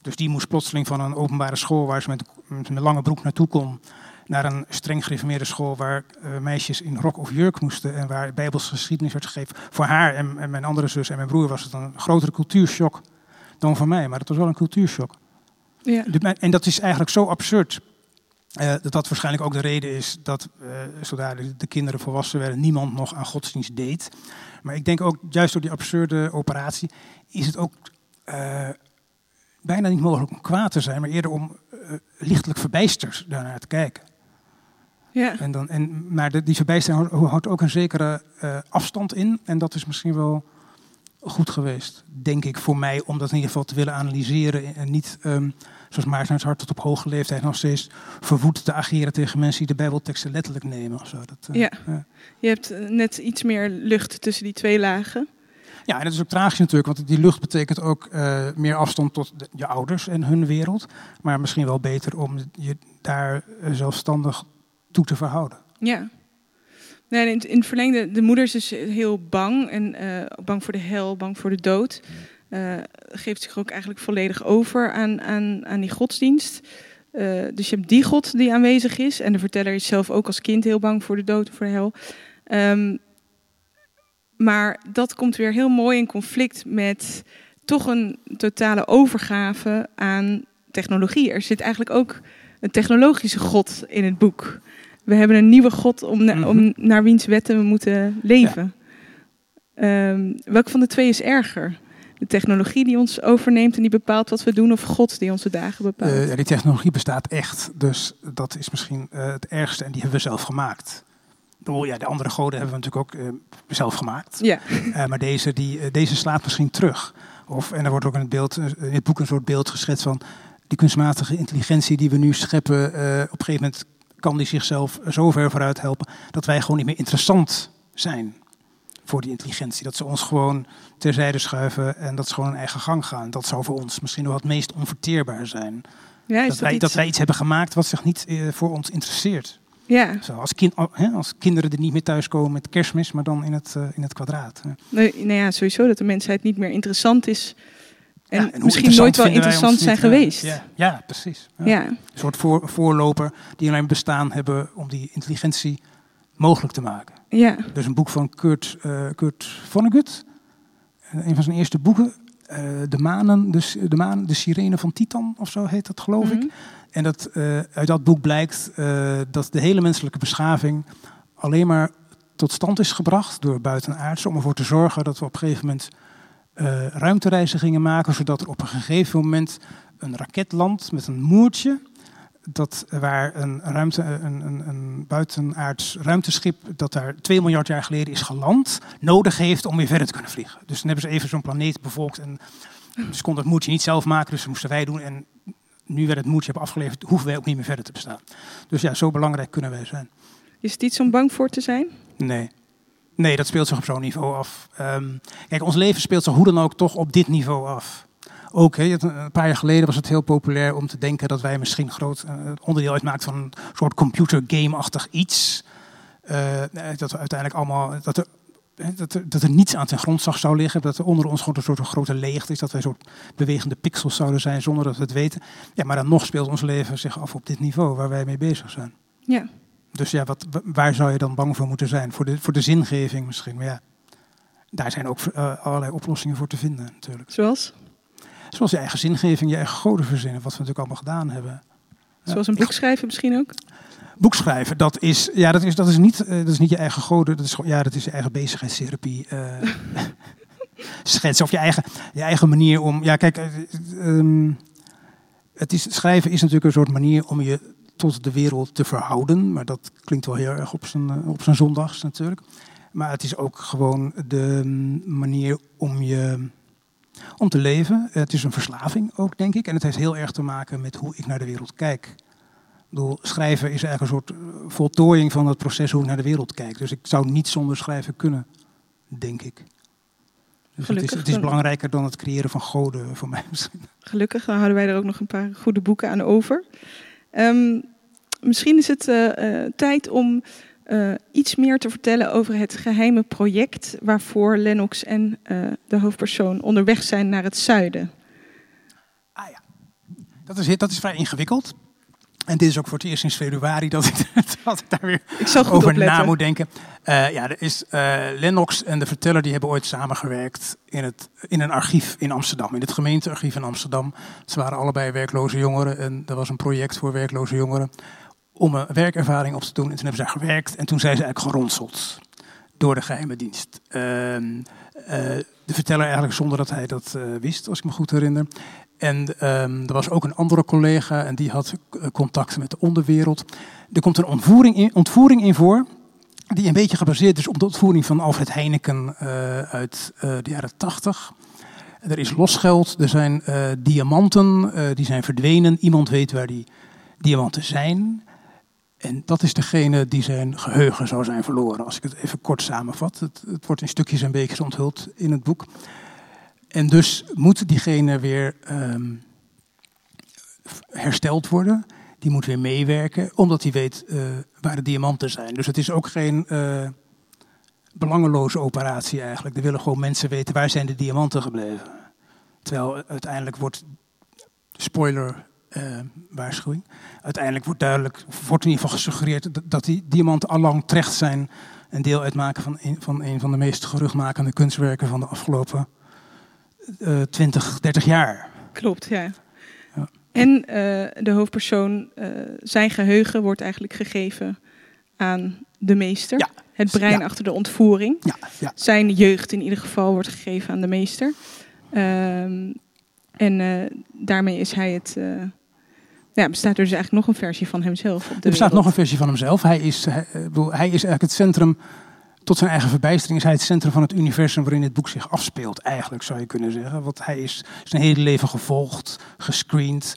Dus die moest plotseling van een openbare school waar ze met, met een lange broek naartoe kon, naar een streng gereformeerde school waar uh, meisjes in rok of jurk moesten en waar bijbelse geschiedenis werd gegeven. Voor haar en, en, mijn andere zus en mijn broer was het een grotere cultuurshock dan voor mij, maar het was wel een cultuurshock. Ja. En dat is eigenlijk zo absurd. Uh, dat dat waarschijnlijk ook de reden is dat, uh, zodra de, de, kinderen volwassen werden, niemand nog aan godsdienst deed. Maar ik denk ook, juist door die absurde operatie, is het ook uh, bijna niet mogelijk om kwaad te zijn, maar eerder om lichtelijk verbijsterd daarnaar te kijken. Ja. En dan, en, maar de, die verbijstering houdt ook een zekere afstand in. En dat is misschien wel goed geweest, denk ik, voor mij, om dat in ieder geval te willen analyseren en niet... Um, zoals Maarten het Hart tot op hoge leeftijd nog steeds verwoed te ageren tegen mensen die de Bijbelteksten letterlijk nemen. Of zo. Dat, uh, ja. ja. je hebt eh, net iets meer lucht tussen die twee lagen. Ja, en dat is ook tragisch natuurlijk, want die lucht betekent ook uh, meer afstand tot de, je ouders en hun wereld. Maar misschien wel beter om je daar zelfstandig toe te verhouden. Ja. Nee, in, in het verlengde, de moeder is dus heel bang. En uh, bang voor de hel, bang voor de dood. Uh, geeft zich ook eigenlijk volledig over aan, aan, aan die godsdienst. Uh, dus je hebt die God die aanwezig is. En de verteller is zelf ook als kind heel bang voor de dood en voor de hel. Um, maar dat komt weer heel mooi in conflict met toch een totale overgave aan technologie. Er zit eigenlijk ook een technologische God in het boek. We hebben een nieuwe God om, na, om mhm. naar wiens wetten we moeten leven. Ja. Um, welke van de twee is erger? De technologie die ons overneemt en die bepaalt wat we doen, of God die onze dagen bepaalt? Uh, die technologie bestaat echt, dus dat is misschien uh, het ergste en die hebben we zelf gemaakt. Oh ja, de andere goden hebben we natuurlijk ook uh, zelf gemaakt. Ja. maar deze, die, deze slaat misschien terug. Of, en er wordt ook in het, beeld, in het boek een soort beeld geschetst van die kunstmatige intelligentie die we nu scheppen. op een gegeven moment kan die zichzelf zo ver vooruit helpen dat wij gewoon niet meer interessant zijn voor die intelligentie. Dat ze ons gewoon terzijde schuiven en dat ze gewoon een eigen gang gaan. Dat zou voor ons misschien nog het meest onverteerbaar zijn. Ja, dat, wij, iets... dat wij iets hebben gemaakt wat zich niet uh, voor ons interesseert. Ja. Zo, als, kind, als kinderen er niet meer thuiskomen met kerstmis, maar dan in het, uh, in het kwadraat. Nee, nou ja, sowieso dat de mensheid niet meer interessant is. En, ja, en misschien nooit wel interessant zijn niet, geweest. Ja, ja precies. Ja. Een soort voor, voorloper die alleen bestaan hebben om die intelligentie mogelijk te maken. Ja. Dus een boek van Kurt, uh, Kurt Vonnegut. Eh, een van zijn eerste boeken. Uh, de, manen, dus, de maan, de sirene van Titan of zo heet dat, geloof ik. Mhm. En dat, uit dat boek blijkt dat de hele menselijke beschaving alleen maar tot stand is gebracht door buitenaardse. Om ervoor te zorgen dat we op een gegeven moment ruimtereizen gingen maken. Zodat er op een gegeven moment een raket landt met een moertje dat waar een, ruimte, een, een, een buitenaards ruimteschip dat daar 2 miljard jaar geleden is geland, nodig heeft om weer verder te kunnen vliegen. Dus dan hebben ze even zo'n planeet bevolkt en ze konden het moedje niet zelf maken, dus dat moesten wij doen. En nu we het moedje hebben afgeleverd, hoeven wij ook niet meer verder te bestaan. Dus ja, zo belangrijk kunnen wij zijn. Is het iets om bang voor te zijn? Nee. Nee, dat speelt zich op zo'n niveau af. Um, kijk, ons leven speelt zich hoe dan ook toch op dit niveau af. Ook, hè, een paar jaar geleden was het heel populair om te denken dat wij misschien groot uh, onderdeel uitmaakt van een soort computergame-achtig iets. Uh, dat we uiteindelijk allemaal. Dat er, dat, er, dat er niets aan ten grondslag zou liggen. Dat er onder ons gewoon een soort grote leegte is. Dat wij een soort bewegende pixels zouden zijn zonder dat we het weten. Ja, maar dan nog speelt ons leven zich af op dit niveau waar wij mee bezig zijn. Ja. Dus ja, wat, waar zou je dan bang voor moeten zijn? Voor de, voor de zingeving misschien. Maar ja, daar zijn ook uh, allerlei oplossingen voor te vinden natuurlijk. Zoals? Zoals je eigen zingeving, je eigen goden verzinnen. Wat we natuurlijk allemaal gedaan hebben. Zoals een boek schrijven misschien ook? Boek schrijven, dat is, ja, dat is, dat is, niet, uh, dat is niet je eigen goden. Dat is, ja, dat is je eigen bezigheidstherapie. Uh, schetsen of je eigen, je eigen manier om... Ja, kijk, um, het is, schrijven is natuurlijk een soort manier om je tot de wereld te verhouden. Maar dat klinkt wel heel erg op zijn, op zijn zondags natuurlijk. Maar het is ook gewoon de manier om je om te leven. Het is een verslaving ook, denk ik. En het heeft heel erg te maken met hoe ik naar de wereld kijk. Bedoel, schrijven is eigenlijk een soort eh, voltooiing van het proces hoe ik naar de wereld kijk. Dus ik zou niet zonder schrijven kunnen, denk ik. Dus het, is, het is belangrijker dan het creëren van goden voor mij misschien. Gelukkig, dan houden wij er ook nog een paar goede boeken aan over. Um, misschien is het uh, uh, tijd om uh, iets meer te vertellen over het geheime project waarvoor Lennox en uh, de hoofdpersoon onderweg zijn naar het zuiden. Ah ja, dat is, dat is vrij ingewikkeld. En dit is ook voor het eerst sinds februari dat ik, dat ik daar weer ik over opletten. na moet denken. Uh, ja, er is Lennox en de verteller die hebben ooit samengewerkt in, het, in een archief in Amsterdam, in het gemeentearchief in Amsterdam. Ze waren allebei werkloze jongeren en er was een project voor werkloze jongeren om een werkervaring op te doen. En toen hebben ze gewerkt en toen zijn ze eigenlijk geronseld door de geheime dienst. Uh, uh, de verteller eigenlijk zonder dat hij dat uh, wist, als ik me goed herinner. En um, er was ook een andere collega en die had contact met de onderwereld. Er komt een ontvoering in, ontvoering in voor, die een beetje gebaseerd is op de ontvoering van Alfred Heineken uit de jaren 80. Er is losgeld, er zijn diamanten, die zijn verdwenen. Iemand weet waar die diamanten zijn. En dat is degene die zijn geheugen zou zijn verloren, als ik het even kort samenvat. Het, het wordt in stukjes en beekjes onthuld in het boek. En dus moet diegene weer um, hersteld worden. Die moet weer meewerken, omdat hij weet uh, waar de diamanten zijn. Dus het is ook geen uh, belangeloze operatie eigenlijk. Er willen gewoon mensen weten waar zijn de diamanten gebleven. Terwijl uiteindelijk wordt, spoiler, uh, waarschuwing. Uiteindelijk wordt duidelijk, wordt in ieder geval gesuggereerd dat die diamanten allang terecht zijn en deel uitmaken van een, van een van de meest geruchtmakende kunstwerken van de afgelopen uh, 20, 30 jaar. Klopt, ja. ja. En uh, de hoofdpersoon, zijn geheugen wordt eigenlijk gegeven aan de meester. Ja. Het brein ja. achter de ontvoering. Ja. Ja. Zijn jeugd in ieder geval wordt gegeven aan de meester. Um, en daarmee is hij het. Ja, bestaat er dus eigenlijk nog een versie van hemzelf. Op de er bestaat wereld. nog een versie van hemzelf. Hij is, hij, hij is eigenlijk het centrum. Tot zijn eigen verbijstering is hij het centrum van het universum waarin het boek zich afspeelt. Eigenlijk zou je kunnen zeggen. Want hij is zijn hele leven gevolgd, gescreend.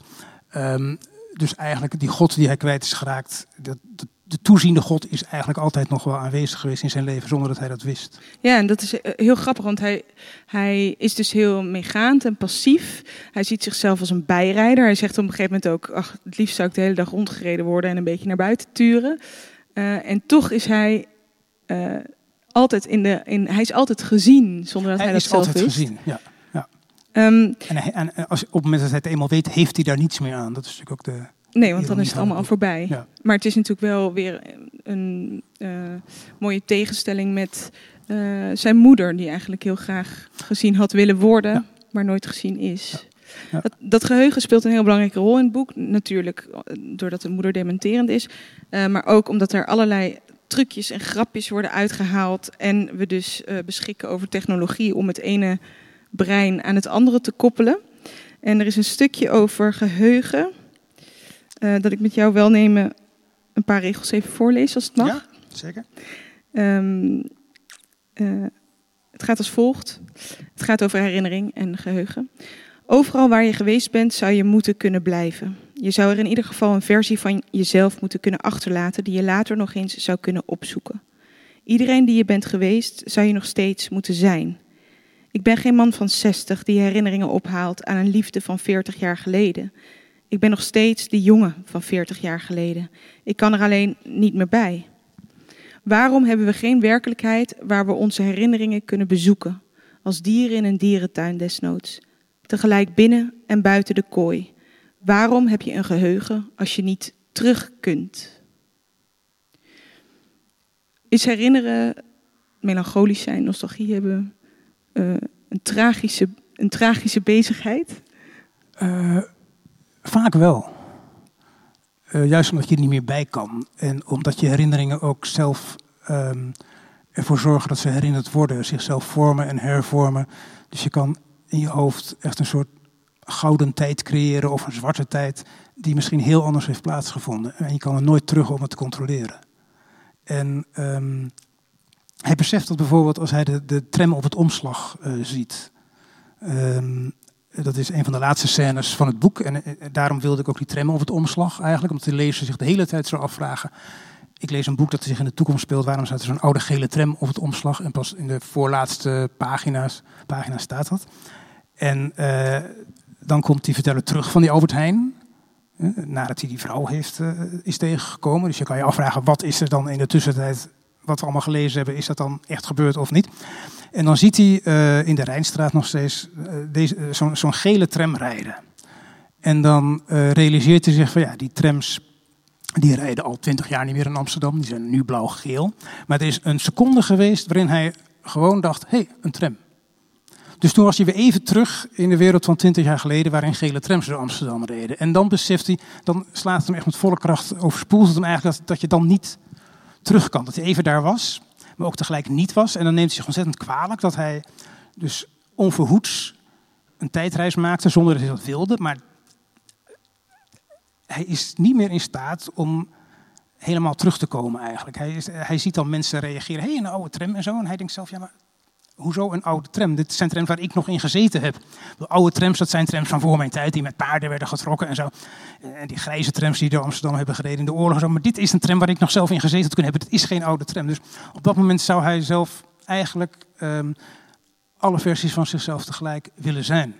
Um, dus eigenlijk die God die hij kwijt is geraakt, dat, dat, de toeziende God is eigenlijk altijd nog wel aanwezig geweest in zijn leven zonder dat hij dat wist. Ja, en dat is heel grappig, want hij, hij is dus heel meegaand en passief. Hij ziet zichzelf als een bijrijder. Hij zegt op een gegeven moment ook, ach, het liefst zou ik de hele dag rondgereden worden en een beetje naar buiten turen. Uh, en toch is hij uh, altijd in de, in, hij is altijd gezien zonder dat hij, hij dat zelf wist. Hij is altijd gezien, ja. ja. Um, en, hij, en als, op het moment dat hij het eenmaal weet, heeft hij daar niets meer aan. Dat is natuurlijk ook de... Nee, want dan is het allemaal al voorbij. Ja. Maar het is natuurlijk wel weer een uh, mooie tegenstelling met uh, zijn moeder, die eigenlijk heel graag gezien had willen worden, ja. maar nooit gezien is. Ja. Dat, dat, geheugen speelt een heel belangrijke rol in het boek. Natuurlijk doordat de moeder dementerend is, uh, maar ook omdat er allerlei trucjes en grapjes worden uitgehaald en we dus beschikken over technologie om het ene brein aan het andere te koppelen. En er is een stukje over geheugen. Uh, dat ik met jou wel nemen een paar regels even voorlees, als het mag. Ja, zeker. Um, uh, het gaat als volgt. Het gaat over herinnering en geheugen. Overal waar je geweest bent, zou je moeten kunnen blijven. Je zou er in ieder geval een versie van jezelf moeten kunnen achterlaten die je later nog eens zou kunnen opzoeken. Iedereen die je bent geweest, zou je nog steeds moeten zijn. Ik ben geen man van 60 die herinneringen ophaalt aan een liefde van 40 jaar geleden. Ik ben nog steeds de jongen van 40 jaar geleden. Ik kan er alleen niet meer bij. Waarom hebben we geen werkelijkheid waar we onze herinneringen kunnen bezoeken, als dieren in een dierentuin desnoods, tegelijk binnen en buiten de kooi? Waarom heb je een geheugen als je niet terug kunt? Is herinneren, melancholisch zijn, nostalgie hebben, uh, een, tragische, een tragische bezigheid? Uh, vaak wel. Uh, juist omdat je er niet meer bij kan. En omdat je herinneringen ook zelf um, ervoor zorgen dat ze herinnerd worden, zichzelf vormen en hervormen. Dus je kan in je hoofd echt een soort gouden tijd creëren of een zwarte tijd die misschien heel anders heeft plaatsgevonden. En je kan er nooit terug om het te controleren. En um, hij beseft dat bijvoorbeeld als hij de, de tram op het omslag uh, ziet. Um, dat is een van de laatste scènes van het boek. En, en daarom wilde ik ook die tram op het omslag eigenlijk. Omdat de lezer zich de hele tijd zou afvragen. Ik lees een boek dat zich in de toekomst speelt. Waarom staat er zo'n oude gele tram op het omslag? En pas in de voorlaatste pagina's, pagina's staat dat. En dan komt die verteller terug van die Albert Heijn. nadat hij die vrouw heeft, is tegengekomen. Dus je kan je afvragen, wat is er dan in de tussentijd, wat we allemaal gelezen hebben, is dat dan echt gebeurd of niet? En dan ziet hij uh, in de Rijnstraat nog steeds uh, zo'n zo gele tram rijden. En dan realiseert hij zich van ja, die trams die rijden al twintig jaar niet meer in Amsterdam. Die zijn nu blauw-geel. Maar er is een seconde geweest waarin hij gewoon dacht, hé, hey, een tram. Dus toen was hij weer even terug in de wereld van 20 jaar geleden, waarin gele trams door Amsterdam reden. En dan beseft hij, dan slaat het hem echt met volle kracht, overspoelt het hem eigenlijk dat, dat je dan niet terug kan. Dat hij even daar was, maar ook tegelijk niet was. En dan neemt hij zich ontzettend kwalijk dat hij dus onverhoeds een tijdreis maakte zonder dat hij dat wilde. Maar hij is niet meer in staat om helemaal terug te komen eigenlijk. Hij, is, hij ziet dan mensen reageren, hé, hey, een oude tram en zo. En hij denkt zelf, ja, maar hoezo een oude tram? Dit zijn trams waar ik nog in gezeten heb. De oude trams, dat zijn trams van voor mijn tijd, die met paarden werden getrokken en zo. En die grijze trams die door Amsterdam hebben gereden in de oorlog. Maar dit is een tram waar ik nog zelf in gezeten had kunnen hebben. Dit is geen oude tram. Dus op dat moment zou hij zelf eigenlijk um, alle versies van zichzelf tegelijk willen zijn.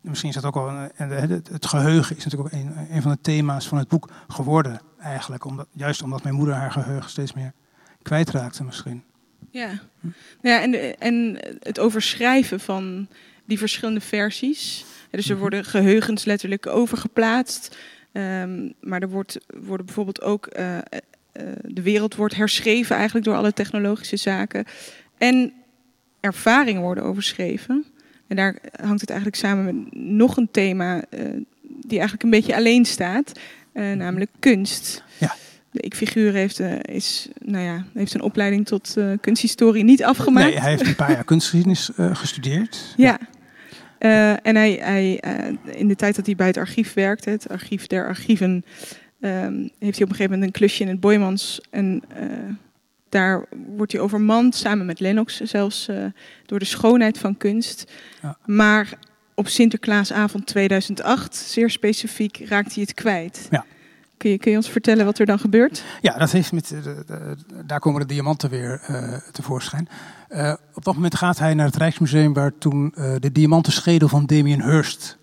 Misschien is dat ook wel, een, het geheugen is natuurlijk ook een, een, van de thema's van het boek geworden eigenlijk. Omdat, juist omdat mijn moeder haar geheugen steeds meer kwijtraakte misschien. Ja, ja en, en het overschrijven van die verschillende versies. Dus er mhm. worden geheugens letterlijk overgeplaatst. Um, maar er wordt, worden bijvoorbeeld ook, uh, uh, de wereld wordt herschreven eigenlijk door alle technologische zaken. En ervaringen worden overschreven. En daar hangt het eigenlijk samen met nog een thema uh, die eigenlijk een beetje alleen staat, namelijk kunst. De ik-figuur heeft, uh, is, nou ja, heeft een opleiding tot uh, kunsthistorie niet afgemaakt. Nee, hij heeft een paar jaar kunstgeschiedenis uh, gestudeerd. Ja. en hij, hij in de tijd dat hij bij het archief werkte, het archief der archieven, ehm, heeft hij op een gegeven moment een klusje in het Boymans. En daar wordt hij overmand, samen met Lennox zelfs, door de schoonheid van kunst. Ja. Maar op Sinterklaasavond 2008, zeer specifiek, raakt hij het kwijt. Ja. Kun je, kun je ons vertellen wat er dan gebeurt? Ja, dat heeft met, de, de, daar komen de diamanten weer uh, tevoorschijn. Uh, op dat moment gaat hij naar het Rijksmuseum waar toen uh, de diamantenschedel van Damien Hirst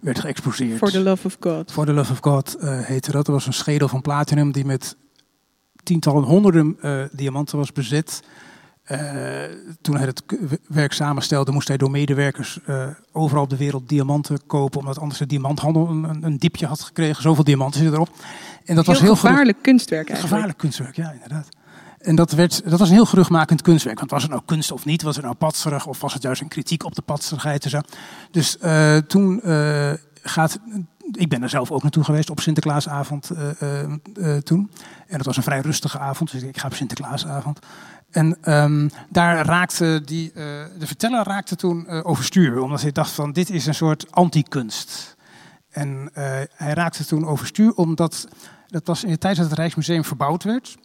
werd geëxposeerd. For the Love of God. For the Love of God heette dat. Dat was een schedel van platinum die met tientallen, honderden diamanten was bezet. Uh, toen hij het werk samenstelde, moest hij door medewerkers uh, overal op de wereld diamanten kopen, omdat anders de diamanthandel een, een diepje had gekregen. Zoveel diamanten zitten erop. En dat heel was heel gevaarlijk kunstwerk eigenlijk. Gevaarlijk kunstwerk, ja, inderdaad. En dat, werd, dat was een heel geruchtmakend kunstwerk. Want was het nou kunst of niet? Was het nou patserig? Of was het juist een kritiek op de patserigheid en zo? Dus uh, toen gaat ik ben er zelf ook naartoe geweest op Sinterklaasavond uh, toen. En dat was een vrij rustige avond, dus ik ga op Sinterklaasavond. En um, daar raakte die, uh, de verteller raakte toen overstuur, omdat hij dacht van dit is een soort anti-kunst. En hij raakte toen overstuur omdat dat was in de tijd dat het Rijksmuseum verbouwd werd.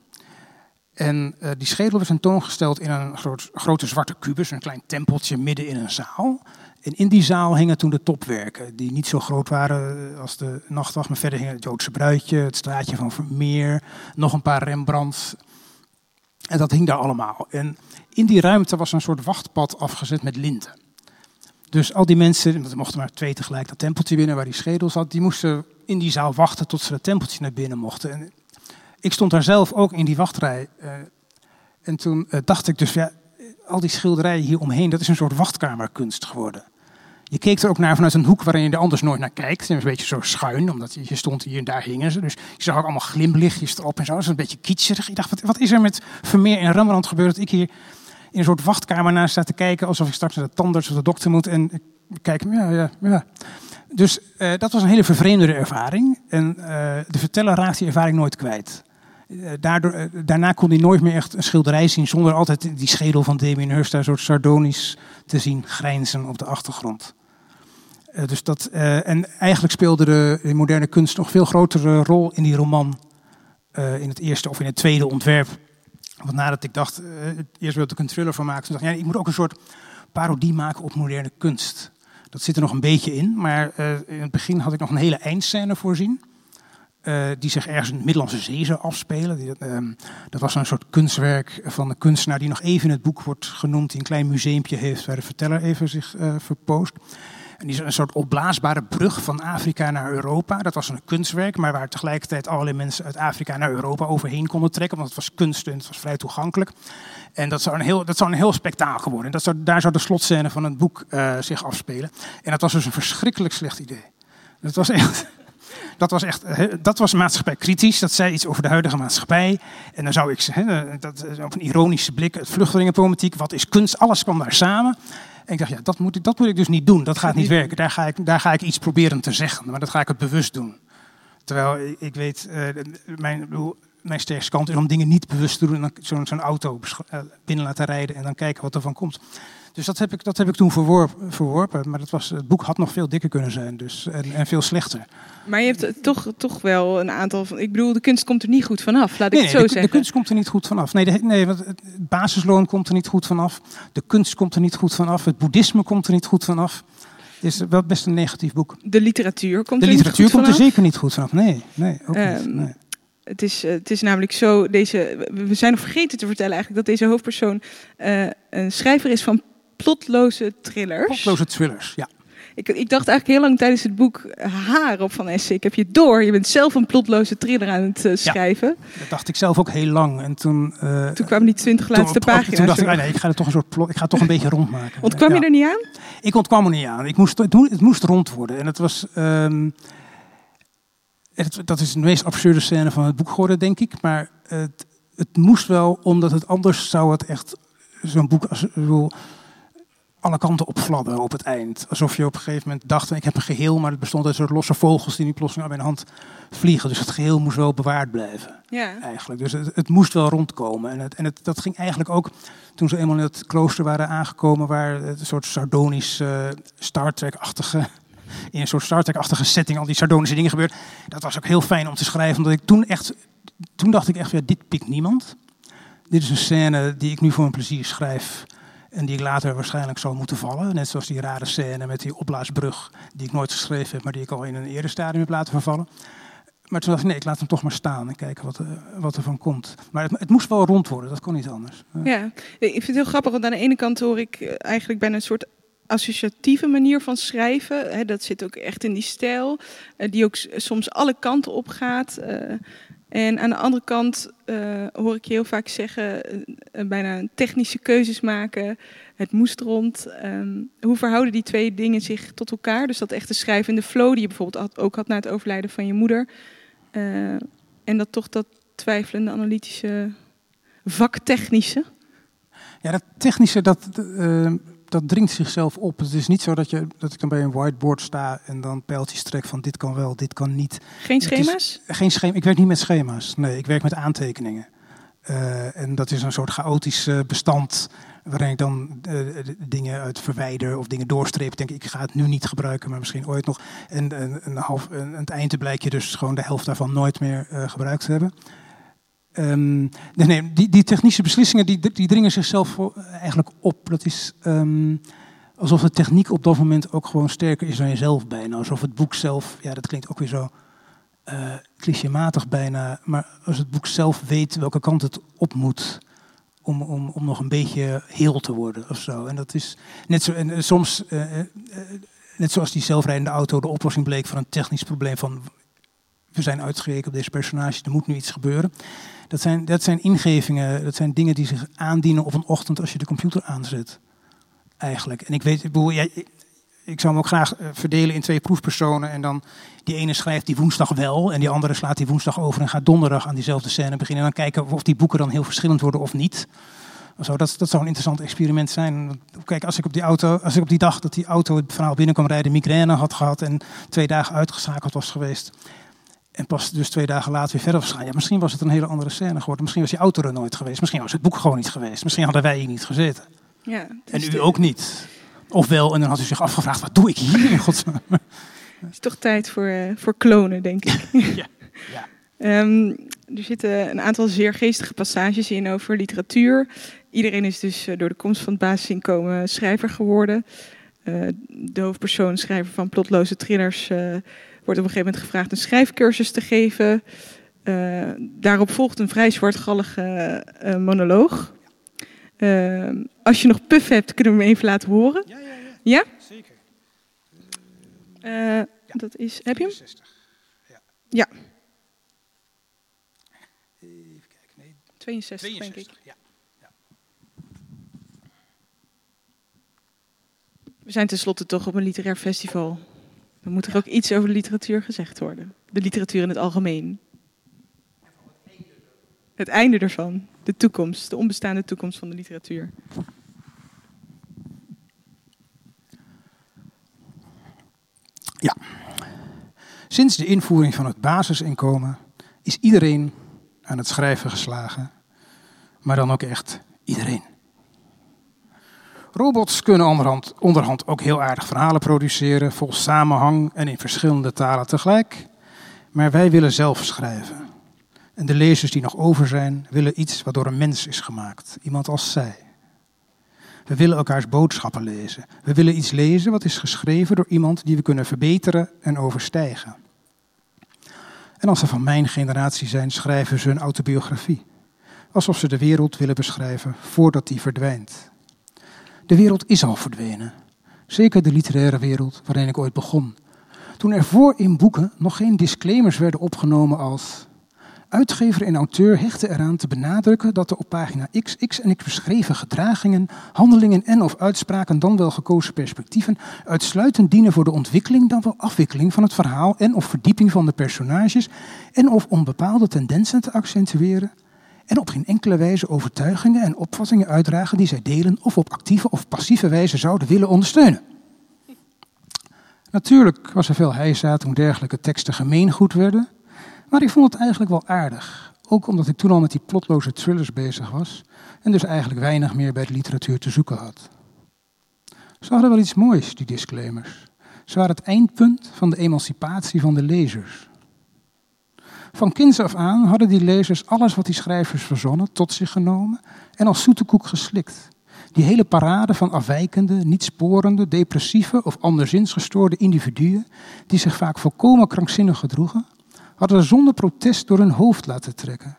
En die schedel werd tentoongesteld in een groot, grote zwarte kubus, een klein tempeltje midden in een zaal. En in die zaal hingen toen de topwerken, die niet zo groot waren als de Nachtwacht, maar verder hingen het Joodse Bruidje, het Straatje van Vermeer, nog een paar Rembrandts. En dat hing daar allemaal. En in die ruimte was een soort wachtpad afgezet met linten. Dus al die mensen, er mochten maar twee tegelijk dat tempeltje binnen waar die schedel zat, die moesten in die zaal wachten tot ze dat tempeltje naar binnen mochten. En ik stond daar zelf ook in die wachtrij. Uh, en toen uh, dacht ik dus, ja, al die schilderijen hier omheen, dat is een soort wachtkamerkunst geworden. Je keek er ook naar vanuit een hoek waarin je er anders nooit naar kijkt. Een beetje zo schuin, omdat je stond hier en daar hingen ze. Dus je zag ook allemaal glimlichtjes erop en zo. Dat is een beetje kitscherig. Ik dacht, wat, wat is er met Vermeer en Rembrandt gebeurd dat ik hier in een soort wachtkamer naar sta te kijken... alsof ik straks naar de tandarts of de dokter moet en ik kijk, ja, ja, ja. Dus uh, dat was een hele vervreemdende ervaring. En uh, de verteller raakte die ervaring nooit kwijt. Uh, daardoor, daarna kon hij nooit meer echt een schilderij zien zonder altijd die schedel van Damien Hirst daar soort sardonisch te zien grijnzen op de achtergrond. Uh, dus dat, uh, en eigenlijk speelde de, de, moderne kunst nog veel grotere rol in die roman. Uh, in het eerste of in het tweede ontwerp. Want nadat ik dacht, eerst wilde ik een thriller van maken, toen dacht ik, ja, ik moet ook een soort parodie maken op moderne kunst. Dat zit er nog een beetje in, maar in het begin had ik nog een hele eindscène voorzien. die zich ergens in de Middellandse Zee zou afspelen. Die, dat was een soort kunstwerk van een kunstenaar die nog even in het boek wordt genoemd. Die een klein museumpje heeft waar de verteller even zich verpoost. En die is een soort opblaasbare brug van Afrika naar Europa. Dat was een kunstwerk, maar waar tegelijkertijd allerlei mensen uit Afrika naar Europa overheen konden trekken. Want het was kunst en het was vrij toegankelijk. En dat zou een heel, dat zou een heel spektakel worden. Dat zou, daar zou de slotscène van het boek uh, zich afspelen. En dat was dus een verschrikkelijk slecht idee. Dat was echt. Dat was echt, dat was maatschappij kritisch. Dat zei iets over de huidige maatschappij. En dan zou ik zeggen, dat, op een ironische blik, het vluchtelingenproblematiek, wat is kunst, alles kwam daar samen. En ik dacht, ja, dat moet ik, dat moet ik dus niet doen. Dat gaat niet werken. Daar ga, ik, daar ga ik iets proberen te zeggen. Maar dat ga ik het bewust doen. Terwijl ik weet, uh, mijn, mijn sterkste kant is om dingen niet bewust te doen. En dan zo'n zo auto eh, binnen laten rijden en dan kijken wat er van komt. Dus dat heb ik, dat heb ik toen verworpen, verworpen. Maar dat was, het boek had nog veel dikker kunnen zijn dus, en, en veel slechter. Maar je hebt toch, toch wel een aantal van. Ik bedoel, de kunst komt er niet goed vanaf, laat ik het zo de, zeggen. De kunst komt er niet goed vanaf. Nee, de, nee want het basisloon komt er niet goed vanaf. De kunst komt er niet goed vanaf. Het boeddhisme komt er niet goed vanaf. Het is wel best een negatief boek. De literatuur komt de er literatuur niet goed komt er zeker niet goed vanaf. Nee, nee, ook um, niet. Nee. Het is, het is namelijk zo, deze, we zijn nog vergeten te vertellen eigenlijk dat deze hoofdpersoon uh, een schrijver is van plotloze thrillers. Plotloze thrillers, ja. Ik, ik, dacht eigenlijk heel lang tijdens het boek haar op van Essen. Ik heb je door. Je bent zelf een plotloze thriller aan het uh, schrijven. Ja, dat dacht ik zelf ook heel lang. En toen, uh, toen kwamen die twintig laatste toen, pagina's. Toen dacht ik, nee, ik ga er toch een soort plot, ik ga het toch een beetje rondmaken. Ontkwam ja. je er niet aan? Ik ontkwam er niet aan. Ik moest, het, het moest rond worden. En het was. Um, het, dat is de meest absurde scène van het boek geworden, denk ik. Maar het, het moest wel, omdat het anders zou het echt zo'n boek als alle kanten opfladderen op het eind. Alsof je op een gegeven moment dacht, ik heb een geheel, maar het bestond uit soort losse vogels die nu plotseling naar mijn hand vliegen. Dus het geheel moest wel bewaard blijven. Ja. Eigenlijk. Dus het, het moest wel rondkomen. En, het, en het, dat ging eigenlijk ook toen ze eenmaal in het klooster waren aangekomen, waar het een soort sardonisch uh, Star Trek-achtige in een soort Star Trek-achtige setting al die sardonische dingen gebeurd. Dat was ook heel fijn om te schrijven, omdat ik toen echt, toen dacht ik echt, ja, dit pikt niemand. Dit is een scène die ik nu voor een plezier schrijf. En die ik later waarschijnlijk zal moeten vallen. Net zoals die rare scène met die opblaasbrug. Die ik nooit geschreven heb, maar die ik al in een eerder stadium heb laten vervallen. Maar toen dacht ik, nee, ik laat hem toch maar staan en kijken wat, uh, wat er van komt. Maar het, het, moest wel rond worden, dat kon niet anders. Ja. ik vind het heel grappig, want aan de ene kant hoor ik eigenlijk bijna een soort associatieve manier van schrijven. Hè, dat zit ook echt in die stijl, uh, die ook soms alle kanten op gaat. En aan de andere kant uh, hoor ik je heel vaak zeggen, uh, bijna technische keuzes maken. Het moest rond. Um, hoe verhouden die twee dingen zich tot elkaar? Dus dat echte schrijvende flow die je bijvoorbeeld had, ook had na het overlijden van je moeder. En dat toch dat twijfelende, analytische, vaktechnische. Ja, dat technische, dat, dat dringt zichzelf op. Het is niet zo dat, je, dat ik dan bij een whiteboard sta en dan pijltjes trek van dit kan wel, dit kan niet. Geen schema's? Is, geen schema. Ik werk niet met schema's. Nee, ik werk met aantekeningen. Uh, en dat is een soort chaotisch uh, bestand waarin ik dan uh, dingen uit verwijder of dingen doorstreep. Ik denk, ik ga het nu niet gebruiken, maar misschien ooit nog. En, half, en het einde blijkt je dus gewoon de helft daarvan nooit meer gebruikt te hebben. Um, nee, die, die, technische beslissingen die, die dringen zichzelf eigenlijk op. Dat is um, alsof de techniek op dat moment ook gewoon sterker is dan jezelf bijna. Alsof het boek zelf, ja dat klinkt ook weer zo uh, clichématig bijna. Maar als het boek zelf weet welke kant het op moet, om, om, om nog een beetje heel te worden of zo. En dat is net zo. En soms, net zoals die zelfrijdende auto, de oplossing bleek van een technisch probleem van we zijn uitgerekend op deze personage, er moet nu iets gebeuren. Dat zijn, dat zijn ingevingen, dat zijn dingen die zich aandienen op een ochtend als je de computer aanzet. Eigenlijk. En ik weet, ik, ik zou hem ook graag eh, verdelen in twee proefpersonen. En dan die ene schrijft die woensdag wel. En die andere slaat die woensdag over en gaat donderdag aan diezelfde scène beginnen. En dan kijken of die boeken dan heel verschillend worden of niet. Zo, dat, dat zou een interessant experiment zijn. Kijk, als ik op die auto, als ik op die dag dat die auto het verhaal binnenkwam rijden, migraine had gehad en twee dagen uitgeschakeld was geweest. En pas dus twee dagen later weer verder gegaan. Ja, misschien was het een hele andere scène geworden. Misschien was die auto er nooit geweest. Misschien was het boek gewoon niet geweest. Misschien hadden wij hier niet gezeten. Ja, en u ook niet. Ofwel, en dan had u zich afgevraagd, wat doe ik hier in godsnaam? Het is toch tijd voor, uh, voor klonen, denk ik. ja. ja. Um, er zitten een aantal zeer geestige passages in over literatuur. Iedereen is dus eh, door de komst van het basisinkomen schrijver geworden. Uh, de hoofdpersoon, schrijver van plotloze thrillers, wordt op een gegeven moment gevraagd een schrijfcursus te geven. daarop volgt een vrij zwartgallige monoloog. Ehm, als je nog puff hebt, kunnen we hem even laten horen. Ja, ja, ja. Ja? Zeker. Uh, dat is, heb je hem? 60. Ja. ja. Even kijken, nee. 62, 62 denk ik. Ja. ja. We zijn tenslotte toch op een literair festival. Dan moet er ook iets over de literatuur gezegd worden. De literatuur in het algemeen. Het einde ervan. De toekomst, de onbestaande toekomst van de literatuur. Ja. Sinds de invoering van het basisinkomen is iedereen aan het schrijven geslagen. Maar dan ook echt iedereen. Robots kunnen onderhand, onderhand ook heel aardig verhalen produceren, vol samenhang en in verschillende talen tegelijk. Maar wij willen zelf schrijven. En de lezers die nog over zijn, willen iets wat door een mens is gemaakt. Iemand als zij. We willen elkaars boodschappen lezen. We willen iets lezen wat is geschreven door iemand die we kunnen verbeteren en overstijgen. En als ze van mijn generatie zijn, schrijven ze een autobiografie. Alsof ze de wereld willen beschrijven voordat die verdwijnt. De wereld is al verdwenen. Zeker de literaire wereld waarin ik ooit begon. Toen er voor in boeken nog geen disclaimers werden opgenomen als Uitgever en auteur hechten eraan te benadrukken dat de op pagina X, X en X beschreven gedragingen, handelingen en of uitspraken, dan wel gekozen perspectieven, uitsluitend dienen voor de ontwikkeling, dan wel afwikkeling van het verhaal en of verdieping van de personages en of om bepaalde tendensen te accentueren en op geen enkele wijze overtuigingen en opvattingen uitdragen die zij delen of op actieve of passieve wijze zouden willen ondersteunen. Natuurlijk was er veel heisa toen dergelijke teksten gemeengoed werden, maar ik vond het eigenlijk wel aardig. Ook omdat ik toen al met die plotloze thrillers bezig was en dus eigenlijk weinig meer bij de literatuur te zoeken had. Ze hadden wel iets moois, die disclaimers. Ze waren het eindpunt van de emancipatie van de lezers. Van kinds af aan hadden die lezers alles wat die schrijvers verzonnen tot zich genomen en als zoete koek geslikt. Die hele parade van afwijkende, niet sporende, depressieve of anderszins gestoorde individuen, die zich vaak volkomen krankzinnig gedroegen, hadden zonder protest door hun hoofd laten trekken.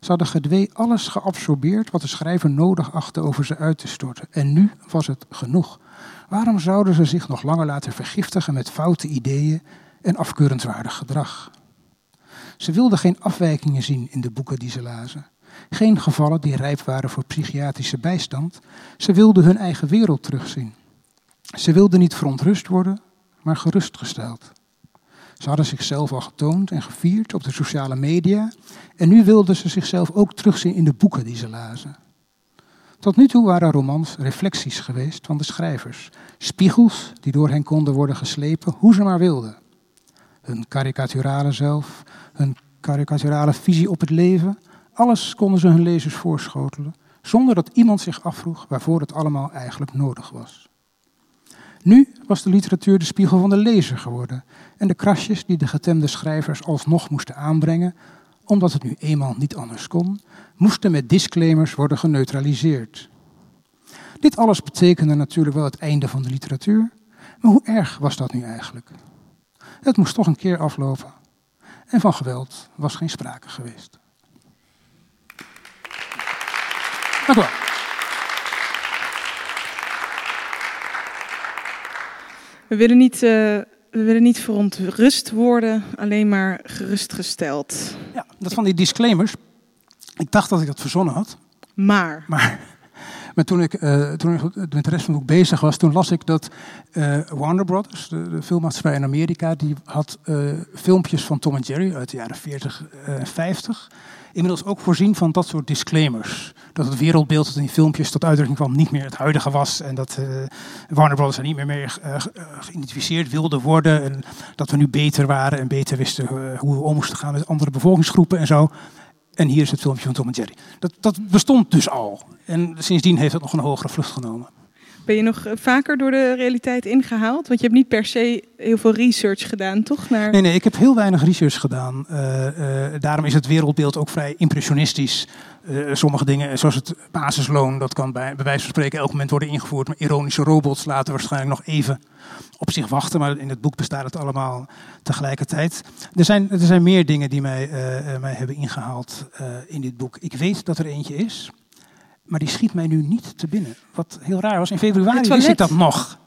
Ze hadden gedwee alles geabsorbeerd wat de schrijver nodig achtte over ze uit te storten. En nu was het genoeg. Waarom zouden ze zich nog langer laten vergiftigen met foute ideeën en afkeurenswaardig gedrag? Ze wilden geen afwijkingen zien in de boeken die ze lazen. Geen gevallen die rijp waren voor psychiatrische bijstand. Ze wilden hun eigen wereld terugzien. Ze wilden niet verontrust worden, maar gerustgesteld. Ze hadden zichzelf al getoond en gevierd op de sociale media en nu wilden ze zichzelf ook terugzien in de boeken die ze lazen. Tot nu toe waren romans reflecties geweest van de schrijvers, spiegels die door hen konden worden geslepen hoe ze maar wilden. Hun karikaturale zelf, hun karikaturale visie op het leven, alles konden ze hun lezers voorschotelen, zonder dat iemand zich afvroeg waarvoor het allemaal eigenlijk nodig was. Nu was de literatuur de spiegel van de lezer geworden en de krasjes die de getemde schrijvers alsnog moesten aanbrengen, omdat het nu eenmaal niet anders kon, moesten met disclaimers worden geneutraliseerd. Dit alles betekende natuurlijk wel het einde van de literatuur, maar hoe erg was dat nu eigenlijk? Het moest toch een keer aflopen. En van geweld was geen sprake geweest. Dank u wel. We willen niet, uh, we willen niet verontrust worden, alleen maar gerustgesteld. Ja, dat van die disclaimers. Ik dacht dat ik dat verzonnen had. Maar. Maar, maar toen, ik, uh, toen ik met de rest van het boek bezig was, toen las ik dat uh, Warner Brothers, de, filmmaatschappij in Amerika, die had uh, filmpjes van Tom en Jerry uit de jaren 40 en 50 inmiddels ook voorzien van dat soort disclaimers. Dat het wereldbeeld dat in die filmpjes tot uitdrukking kwam niet meer het huidige was. En dat Warner Brothers er niet meer mee geïdentificeerd wilde worden. En dat we nu beter waren en beter wisten hoe we om moesten gaan met andere bevolkingsgroepen en zo. En hier is het filmpje van Tom en Jerry. Dat, dat bestond dus al. En sindsdien heeft het nog een hogere vlucht genomen. Ben je nog vaker door de realiteit ingehaald? Want je hebt niet per se heel veel research gedaan, toch? Naar... Nee, nee, ik heb heel weinig research gedaan. Uh, uh, daarom is het wereldbeeld ook vrij impressionistisch. Sommige dingen, zoals het basisloon, dat kan bij, bij wijze van spreken elk moment worden ingevoerd. Maar ironische robots laten waarschijnlijk nog even op zich wachten. Maar in het boek bestaat het allemaal tegelijkertijd. Er zijn, er zijn meer dingen die mij, mij hebben ingehaald in dit boek. Ik weet dat er eentje is. Maar die schiet mij nu niet te binnen. Wat heel raar was. In februari wist ik dat nog.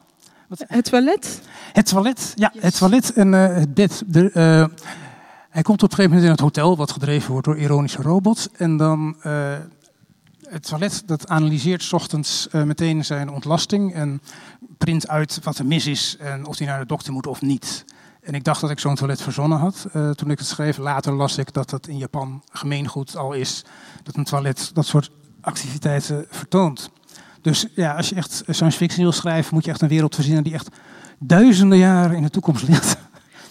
Wat? Het toilet? Het toilet, ja. Yes. Het toilet en uh, het bed. De, uh, hij komt op een gegeven moment in het hotel, wat gedreven wordt door ironische robots. En dan uh, het toilet, dat analyseert s ochtends meteen zijn ontlasting. En print uit wat er mis is en of hij naar de dokter moet of niet. En ik dacht dat ik zo'n toilet verzonnen had toen ik het schreef. Later las ik dat dat in Japan gemeengoed al is. Dat een toilet dat soort activiteiten vertoont. Dus ja, als je echt science fiction wil schrijven, moet je echt een wereld verzinnen die echt duizenden jaren in de toekomst ligt.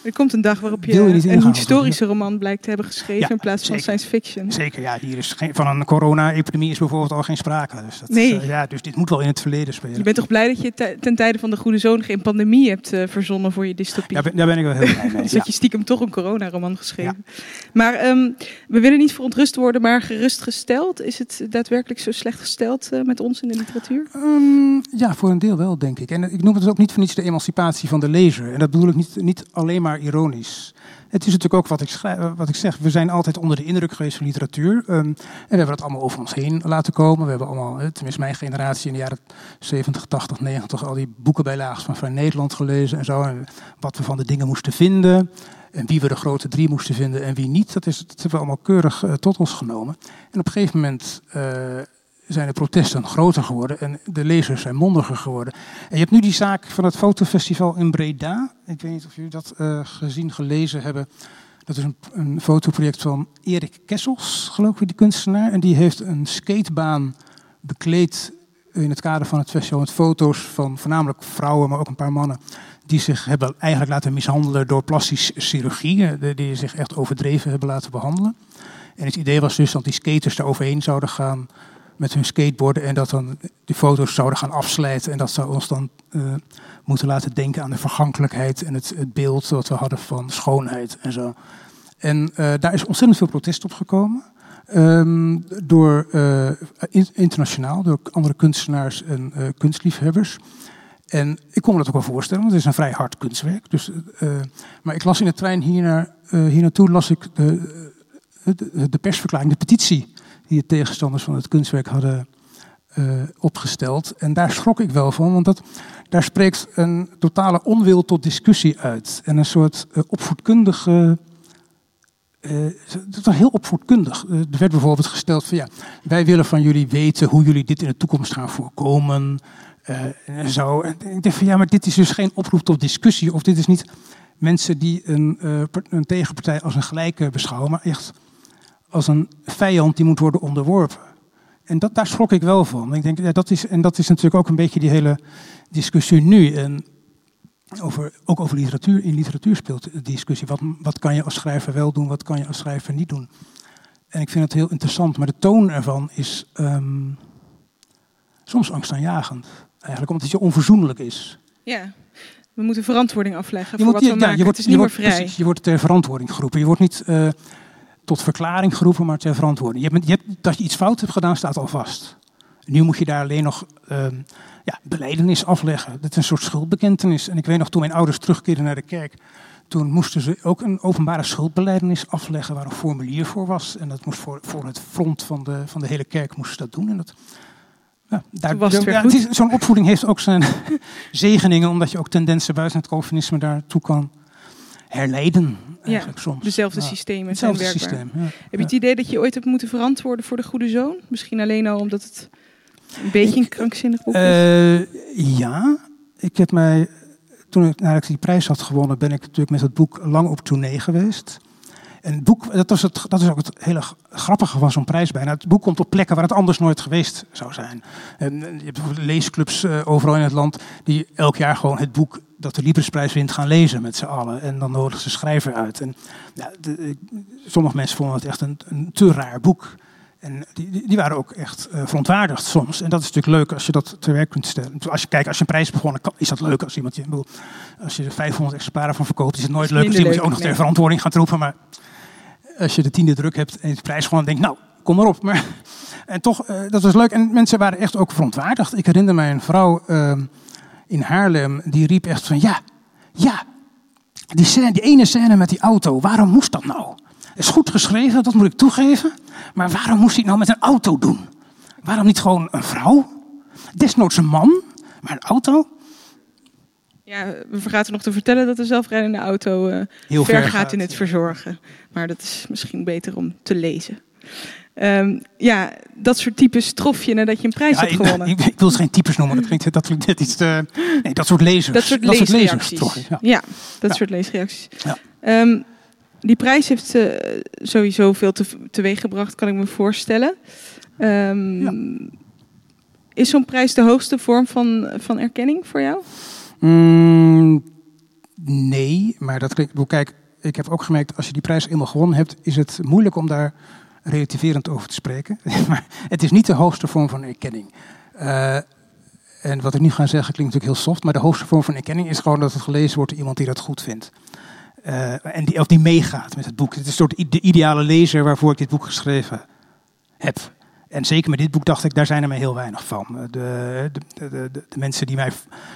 Er komt een dag waarop je, je een historische roman blijkt te hebben geschreven ja, in plaats van zeker. science fiction. Zeker, ja. Hier is geen, van een corona-epidemie is bijvoorbeeld al geen sprake. Dus, dat nee. is, uh, ja, dus dit moet wel in het verleden spelen. Je bent toch blij dat je ten tijde van de Goede Zoon geen pandemie hebt uh, verzonnen voor je dystopie? Ja, ben, daar ben ik wel heel blij mee. dus dat je stiekem toch een corona-roman geschreven. Maar um, we willen niet verontrust worden, maar gerustgesteld. Is het daadwerkelijk zo slecht gesteld uh, met ons in de literatuur? Um, ja, voor een deel wel, denk ik. En ik noem het ook niet voor niets de emancipatie van de lezer. En dat bedoel ik niet, niet alleen maar ironisch. Het is natuurlijk ook wat ik, schrijf, wat ik zeg. We zijn altijd onder de indruk geweest van literatuur. Um, en we hebben het allemaal over ons heen laten komen. We hebben allemaal, tenminste mijn generatie in de jaren 70, 80, 90, al die boekenbijlagen van Vrij Nederland gelezen en zo. En wat we van de dingen moesten vinden. En wie we de grote drie moesten vinden en wie niet. Dat, is, dat hebben we allemaal keurig uh, tot ons genomen. En op een gegeven moment uh, zijn de protesten groter geworden en de lezers zijn mondiger geworden. En je hebt nu die zaak van het fotofestival in Breda. Ik weet niet of jullie dat uh, gezien, gelezen hebben. Dat is een, een fotoproject van Erik Kessels, geloof ik, die kunstenaar. En die heeft een skatebaan bekleed in het kader van het festival met foto's van voornamelijk vrouwen, maar ook een paar mannen. Die zich hebben eigenlijk laten mishandelen door plastische chirurgie. Die zich echt overdreven hebben laten behandelen. En het idee was dus dat die skaters daar overheen zouden gaan met hun skateboarden en dat dan die foto's zouden gaan afslijten. En dat zou ons dan uh, moeten laten denken aan de vergankelijkheid en het, het, beeld dat we hadden van schoonheid en zo. En uh, daar is ontzettend veel protest op gekomen. Um, door uh, internationaal, door andere kunstenaars en kunstliefhebbers. En ik kon me dat ook wel voorstellen, want het is een vrij hard kunstwerk. Dus, maar ik las in de trein hier, naar, hier naartoe las ik de, de, de persverklaring, de petitie die de tegenstanders van het kunstwerk hadden uh, opgesteld. En daar schrok ik wel van, want dat, daar spreekt een totale onwil tot discussie uit. En een soort uh, opvoedkundige. Uh, dat was heel opvoedkundig. er werd bijvoorbeeld gesteld van ja, wij willen van jullie weten hoe jullie dit in de toekomst gaan voorkomen. en zo. En ik dacht van ja, maar dit is dus geen oproep tot discussie. Of dit is niet mensen die een, een tegenpartij als een gelijke beschouwen, maar echt als een vijand die moet worden onderworpen. En dat, daar schrok ik wel van. Ik denk, ja, dat is, en dat is natuurlijk ook een beetje die hele discussie nu. En over, ook over literatuur. In literatuur speelt de discussie. Wat, wat kan je als schrijver wel doen, wat kan je als schrijver niet doen? En ik vind het heel interessant. Maar de toon ervan is um, soms angstaanjagend. Eigenlijk omdat het je onverzoenlijk is. Ja, we moeten verantwoording afleggen je voor wordt, wat we ja, maken. Je wordt, het is niet meer vrij. Precies, je wordt ter verantwoording geroepen. Je wordt niet... Uh, tot verklaring geroepen, maar ter verantwoording. Je hebt, je hebt, dat je iets fout hebt gedaan, staat al vast. Nu moet je daar alleen nog uh, ja, beleidenis afleggen. Dat is een soort schuldbekentenis. En ik weet nog, toen mijn ouders terugkeerden naar de kerk, Toen moesten ze ook een openbare schuldbeleidenis afleggen waar een formulier voor was. En dat moest voor, voor het front van de, van de hele kerk moesten ze dat doen. En dat, ja, daar, was ja, Zo'n opvoeding heeft ook zijn zegeningen, omdat je ook tendensen buiten het Calvinisme daartoe kan herleiden. Eigenlijk soms. Dezelfde Ja, systemen zijn Hetzelfde systeem. Ja. Heb je het idee dat je ooit hebt moeten verantwoorden voor de goede zoon? Misschien alleen al omdat het een beetje een krankzinnig boek is? Eh, ja, ik heb mij, toen ik, nadat ik die prijs had gewonnen, ben ik natuurlijk met het boek lang op tournee geweest. En het boek, dat, was het, dat is ook het hele grappige van zo'n prijs bijna. Het boek komt op plekken waar het anders nooit geweest zou zijn. En, eh, je hebt leesclubs eh, overal in het land die elk jaar gewoon het boek dat de Libresprijs wint gaan lezen met z'n allen. En dan nodigen ze schrijver uit. En, ja, de- ik- sommige mensen vonden het echt een, een te raar boek. En die, die, waren ook echt eh, verontwaardigd soms. En dat is natuurlijk leuk als je dat te werk kunt stellen. Als je kijkt, als je een prijs begonnen, kan- is dat leuk als iemand je. bedoel, Als je er 500 exemplaren van verkoopt, is het nooit Is leuk als iemand je ook nog ter verantwoording gaat roepen. Maar als je de tiende druk hebt en de prijs gewoon denkt, nou, kom maar op. Maar, en toch, eh, dat was leuk. En mensen waren echt ook verontwaardigd. Ik herinner mij een vrouw eh, in Haarlem, die riep echt van, ja, ja, die, scène, die ene scène met die auto, waarom moest dat nou? Het is goed geschreven, dat moet ik toegeven. Maar waarom moest hij het nou met een auto doen? Waarom niet gewoon een vrouw? Desnoods een man, maar een auto? Ja, we vergaten nog te vertellen dat de zelfrijdende auto eh, Heel ver, gaat, gaat, in het ja. verzorgen. Maar dat is misschien beter om te lezen. Ehm, ja, dat soort types trof je nadat je een prijs Ja, hebt gewonnen. ik, ik wil ze geen types noemen, dat klinkt, dat klinkt net iets te... Nee, dat soort lezers. dat soort lezers, leesreacties. Ja. ja. dat soort leesreacties. Ja. Ehm, die prijs heeft eh, sowieso veel te, teweeg gebracht, kan ik me voorstellen. Ehm. Is zo'n prijs de hoogste vorm van, van erkenning voor jou? Mm, nee, maar dat klinkt... Kijk, ik heb ook gemerkt, als je die prijs eenmaal gewonnen hebt, is het moeilijk om daar relativerend over te spreken. maar het is niet de hoogste vorm van erkenning. Eh, en wat ik nu ga zeggen klinkt natuurlijk heel soft, maar de hoogste vorm van erkenning is gewoon dat het gelezen wordt door iemand die dat goed vindt. Eh, en die, of die meegaat met het boek. Het is de ideale lezer waarvoor ik dit boek geschreven heb. En zeker met dit boek dacht ik, daar zijn er mij heel weinig van. Eh, De, de, de, de, mensen die mij,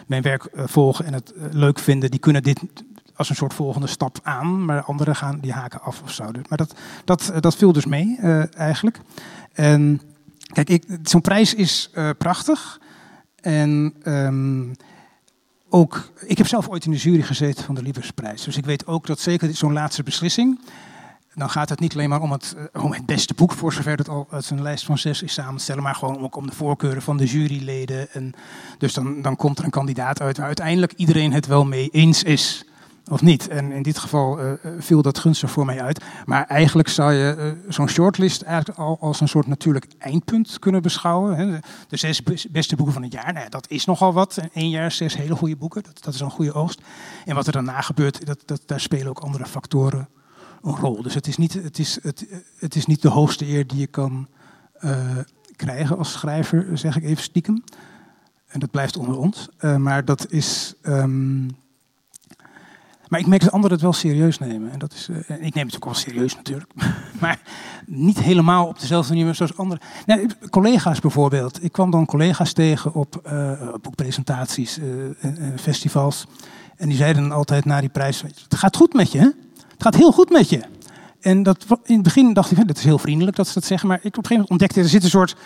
mijn werk eh, volgen en het eh, leuk vinden, die kunnen dit als een soort volgende stap aan. Maar anderen gaan, die haken af of zo. Dus- Maar dat, dat, dat viel dus mee eigenlijk. En kijk, zo'n prijs is prachtig. En ehm, ook, ik heb zelf ooit in de jury gezeten van de Liebesprijs. Dus ik weet ook dat zeker zo'n laatste beslissing. Dan gaat het niet alleen maar om het, eh, om het beste boek, voor zover het al uit een lijst van zes is samenstellen, maar gewoon ook om de voorkeuren van de juryleden. En dus dan, dan komt er een kandidaat uit waar uiteindelijk iedereen het wel mee eens is. Of niet. En in dit geval eh, eh, viel dat gunstig voor mij uit. Maar eigenlijk zou je zo'n shortlist eigenlijk al als een soort natuurlijk eindpunt kunnen beschouwen. Hè. De, zes bes- beste boeken van het jaar, nou dat is nogal wat. Één jaar zes hele goede boeken, dat, dat is een goede oogst. En wat er daarna gebeurt, dat, dat, daar spelen ook andere factoren een rol. Dus het is niet, het is, het, het is niet de hoogste eer die je kan eh, krijgen als schrijver, zeg ik even stiekem. En dat blijft onder ons. Eh, maar dat is. ehm, maar ik merk dat anderen het wel serieus nemen. En dat is, eh, ik neem het ook wel serieus natuurlijk. maar niet helemaal op dezelfde manier zoals anderen. Nee, collega's bijvoorbeeld. Ik kwam dan collega's tegen op eh, boekpresentaties, en- en festivals. En die zeiden dan altijd na die prijs: Het gaat goed met je, hè? Het gaat heel goed met je. En dat, in het begin dacht ik: Dat is heel vriendelijk dat ze dat zeggen. Maar ik op een gegeven moment ontdekte: er zit een soort.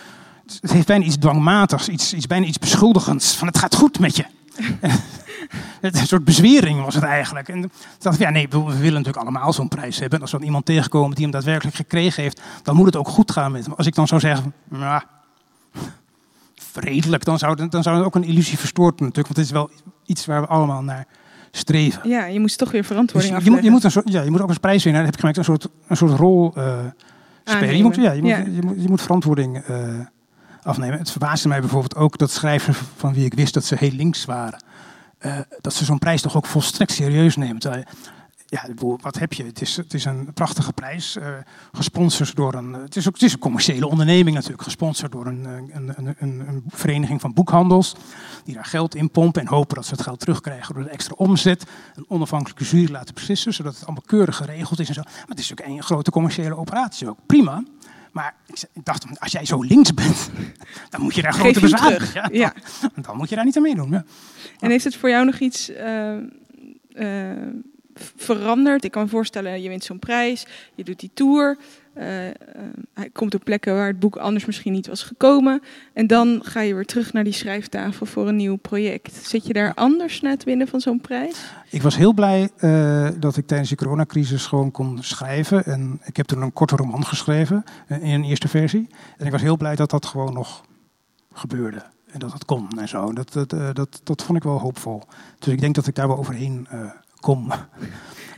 Het heeft bijna iets dwangmatigs, iets, iets, bijna iets beschuldigends. Van het gaat goed met je. Een soort bezwering was het eigenlijk. En toen dacht ik, ja nee, we willen natuurlijk allemaal zo'n prijs hebben. En als we dan iemand tegenkomen die hem daadwerkelijk gekregen heeft, dan moet het ook goed gaan met hem. Als ik dan zou zeggen, ja, vredelijk, dan zou, dan zou het ook een illusie verstoord natuurlijk. Want het is wel iets waar we allemaal naar streven. Ja, je moest toch weer Dus verantwoording je, moet, je, moet een soort, ja, je moet ook als prijswinnaar, dat heb ik gemerkt, een soort, een soort rol eh, spelen. Je moet, ja, je, moet, Ja. Je, moet, je moet verantwoording eh, afnemen. Het verbaasde mij bijvoorbeeld ook dat schrijvers van wie ik wist dat ze heel links waren, eh, dat ze zo'n prijs toch ook volstrekt serieus nemen. Terwijl, ja, wat heb je? Het is, het is een prachtige prijs, eh, gesponsord door een. Het is ook het is een commerciële onderneming natuurlijk, gesponsord door een, eh, een, een, een, een vereniging van boekhandels, die daar geld in pompen en hopen dat ze het geld terugkrijgen door de extra omzet. Een onafhankelijke jury laten beslissen, zodat het allemaal keurig geregeld is en zo. Maar het is natuurlijk een grote commerciële operatie ook. Prima. Maar ik dacht, als jij zo links bent, dan moet je daar grote bezwaren. Ja, Ja. dan, dan moet je daar niet aan meedoen. Ja. En heeft het voor jou nog iets eh, eh, verandert. Ik kan me voorstellen, je wint zo'n prijs, je doet die tour. Uh, hij komt op plekken waar het boek anders misschien niet was gekomen. En dan ga je weer terug naar die schrijftafel voor een nieuw project. Zit je daar anders na het winnen van zo'n prijs? Ik was heel blij uh, dat ik tijdens de coronacrisis gewoon kon schrijven. En ik heb toen een korte roman geschreven in een eerste versie. En ik was heel blij dat dat gewoon nog gebeurde. En dat dat kon en zo. Dat, dat, dat, dat vond ik wel hoopvol. Dus ik denk dat ik daar wel overheen kom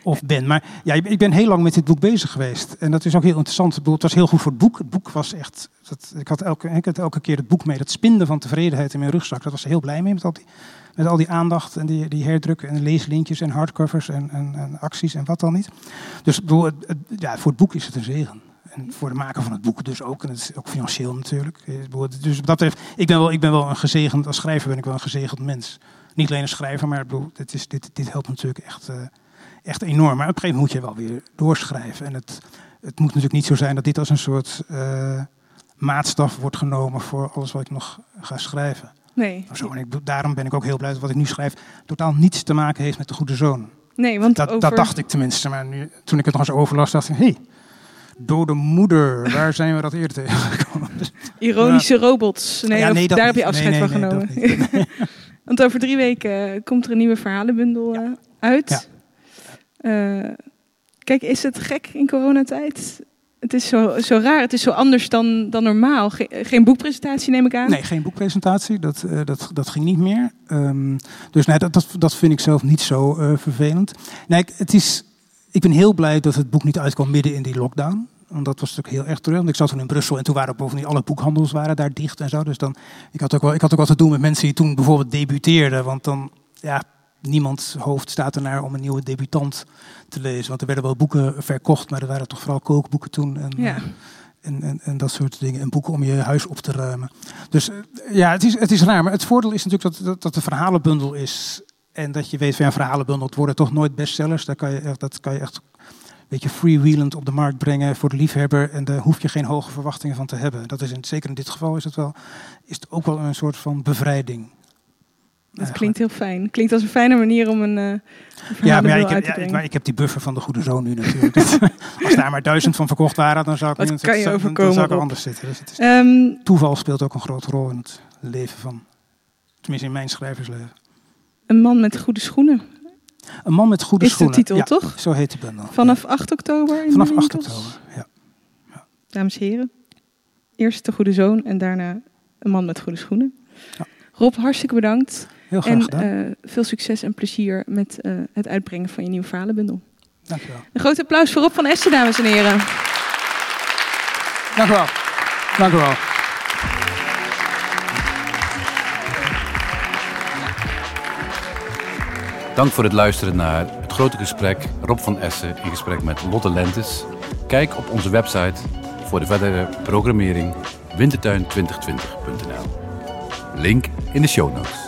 of ben. Maar ja, ik ben heel lang met dit boek bezig geweest. En dat is ook heel interessant. Het was heel goed voor het boek. Het boek was echt. Dat, ik, had elke, ik elke keer het boek mee. Dat spinde van tevredenheid in mijn rugzak. Dat was heel blij mee met al die, met al die aandacht en die, die herdrukken en leeslintjes en hardcovers en, en, en acties en wat dan niet. Dus bedoel, ja, voor het boek is het een zegen. En voor de maker van het boek dus ook. En het is ook financieel natuurlijk. Dus dat betreft, ik ben wel, ik ben wel een gezegend, als schrijver ben ik wel een gezegend mens. Niet alleen een schrijver, maar ik bedoel, dit, is, dit, dit helpt natuurlijk echt, uh, echt enorm. Maar op een gegeven moment moet je wel weer doorschrijven. En het, het moet natuurlijk niet zo zijn dat dit als een soort uh, maatstaf wordt genomen voor alles wat ik nog ga schrijven. Nee. Zo, en ik, daarom ben ik ook heel blij dat wat ik nu schrijf totaal niets te maken heeft met de goede zoon. Nee, want dat, over... dat dacht ik tenminste. Maar nu, toen ik het nog eens overlas, dacht ik, hé, hey, dode moeder, waar zijn we dat eerder tegengekomen? Ironische robots. Nee, ja, nee daar niet. heb je afscheid nee, nee, van genomen. Want over drie weken komt er een nieuwe verhalenbundel ja. uit. Ja. Uh, kijk, is het gek in coronatijd? Het is zo, zo raar, het is zo anders dan, dan normaal. Ge geen boekpresentatie neem ik aan? Nee, geen boekpresentatie. Dat, uh, dat, dat ging niet meer. Um, dus nee, dat, dat, dat vind ik zelf niet zo uh, vervelend. Nee, het is, ik ben heel blij dat het boek niet uitkwam midden in die lockdown. Want dat was natuurlijk heel erg terug. Want ik zat toen in Brussel en toen waren bovendien alle boekhandels waren daar dicht en zo. Dus dan, ik had ook wel, ik had ook wat te doen met mensen die toen bijvoorbeeld debuteerden. Want dan, ja, niemands hoofd staat ernaar om een nieuwe debutant te lezen. Want er werden wel boeken verkocht, maar er waren toch vooral kookboeken toen. En, ja. en, en, en, dat soort dingen. En boeken om je huis op te ruimen. Dus ja, het is, het is raar. Maar het voordeel is natuurlijk dat, dat, dat de verhalenbundel is. En dat je weet van ja, verhalenbundel worden toch nooit bestsellers. Daar kan je echt, dat kan je echt beetje freewheelend op de markt brengen voor de liefhebber. En daar hoef je geen hoge verwachtingen van te hebben. Dat is in, zeker in dit geval is het, wel, is het ook wel een soort van bevrijding. Dat klinkt heel fijn. Klinkt als een fijne manier om een. Uh, ja, maar ja, ik, heb, ja, ik, maar ik heb die buffer van de goede zoon nu natuurlijk. als daar maar duizend van verkocht waren, dan zou ik, nu, kan je dan, overkomen dan zou ik er anders zitten. Dus het is, um, toeval speelt ook een grote rol in het leven van. Tenminste, in mijn schrijversleven. Een man met goede schoenen. Een man met goede Is de schoenen. titel, ja, toch? Zo heet de bundel. Vanaf 8 oktober? In Vanaf de 8 winkels? oktober, ja. Dames en heren. Eerst de goede zoon en daarna een man met goede schoenen. Ja. Rob, hartstikke bedankt. Heel graag En gedaan. eh, veel succes en plezier met eh, het uitbrengen van je nieuwe verhalenbundel. Dankjewel. Een groot applaus voor Rob van Essen, dames en heren. Dank u wel. Dank u wel. Dank voor het luisteren naar het grote gesprek Rob van Essen in gesprek met Lotte Lentes. Kijk op onze website voor de verdere programmering wintertuin2020.nl. Link in de show notes.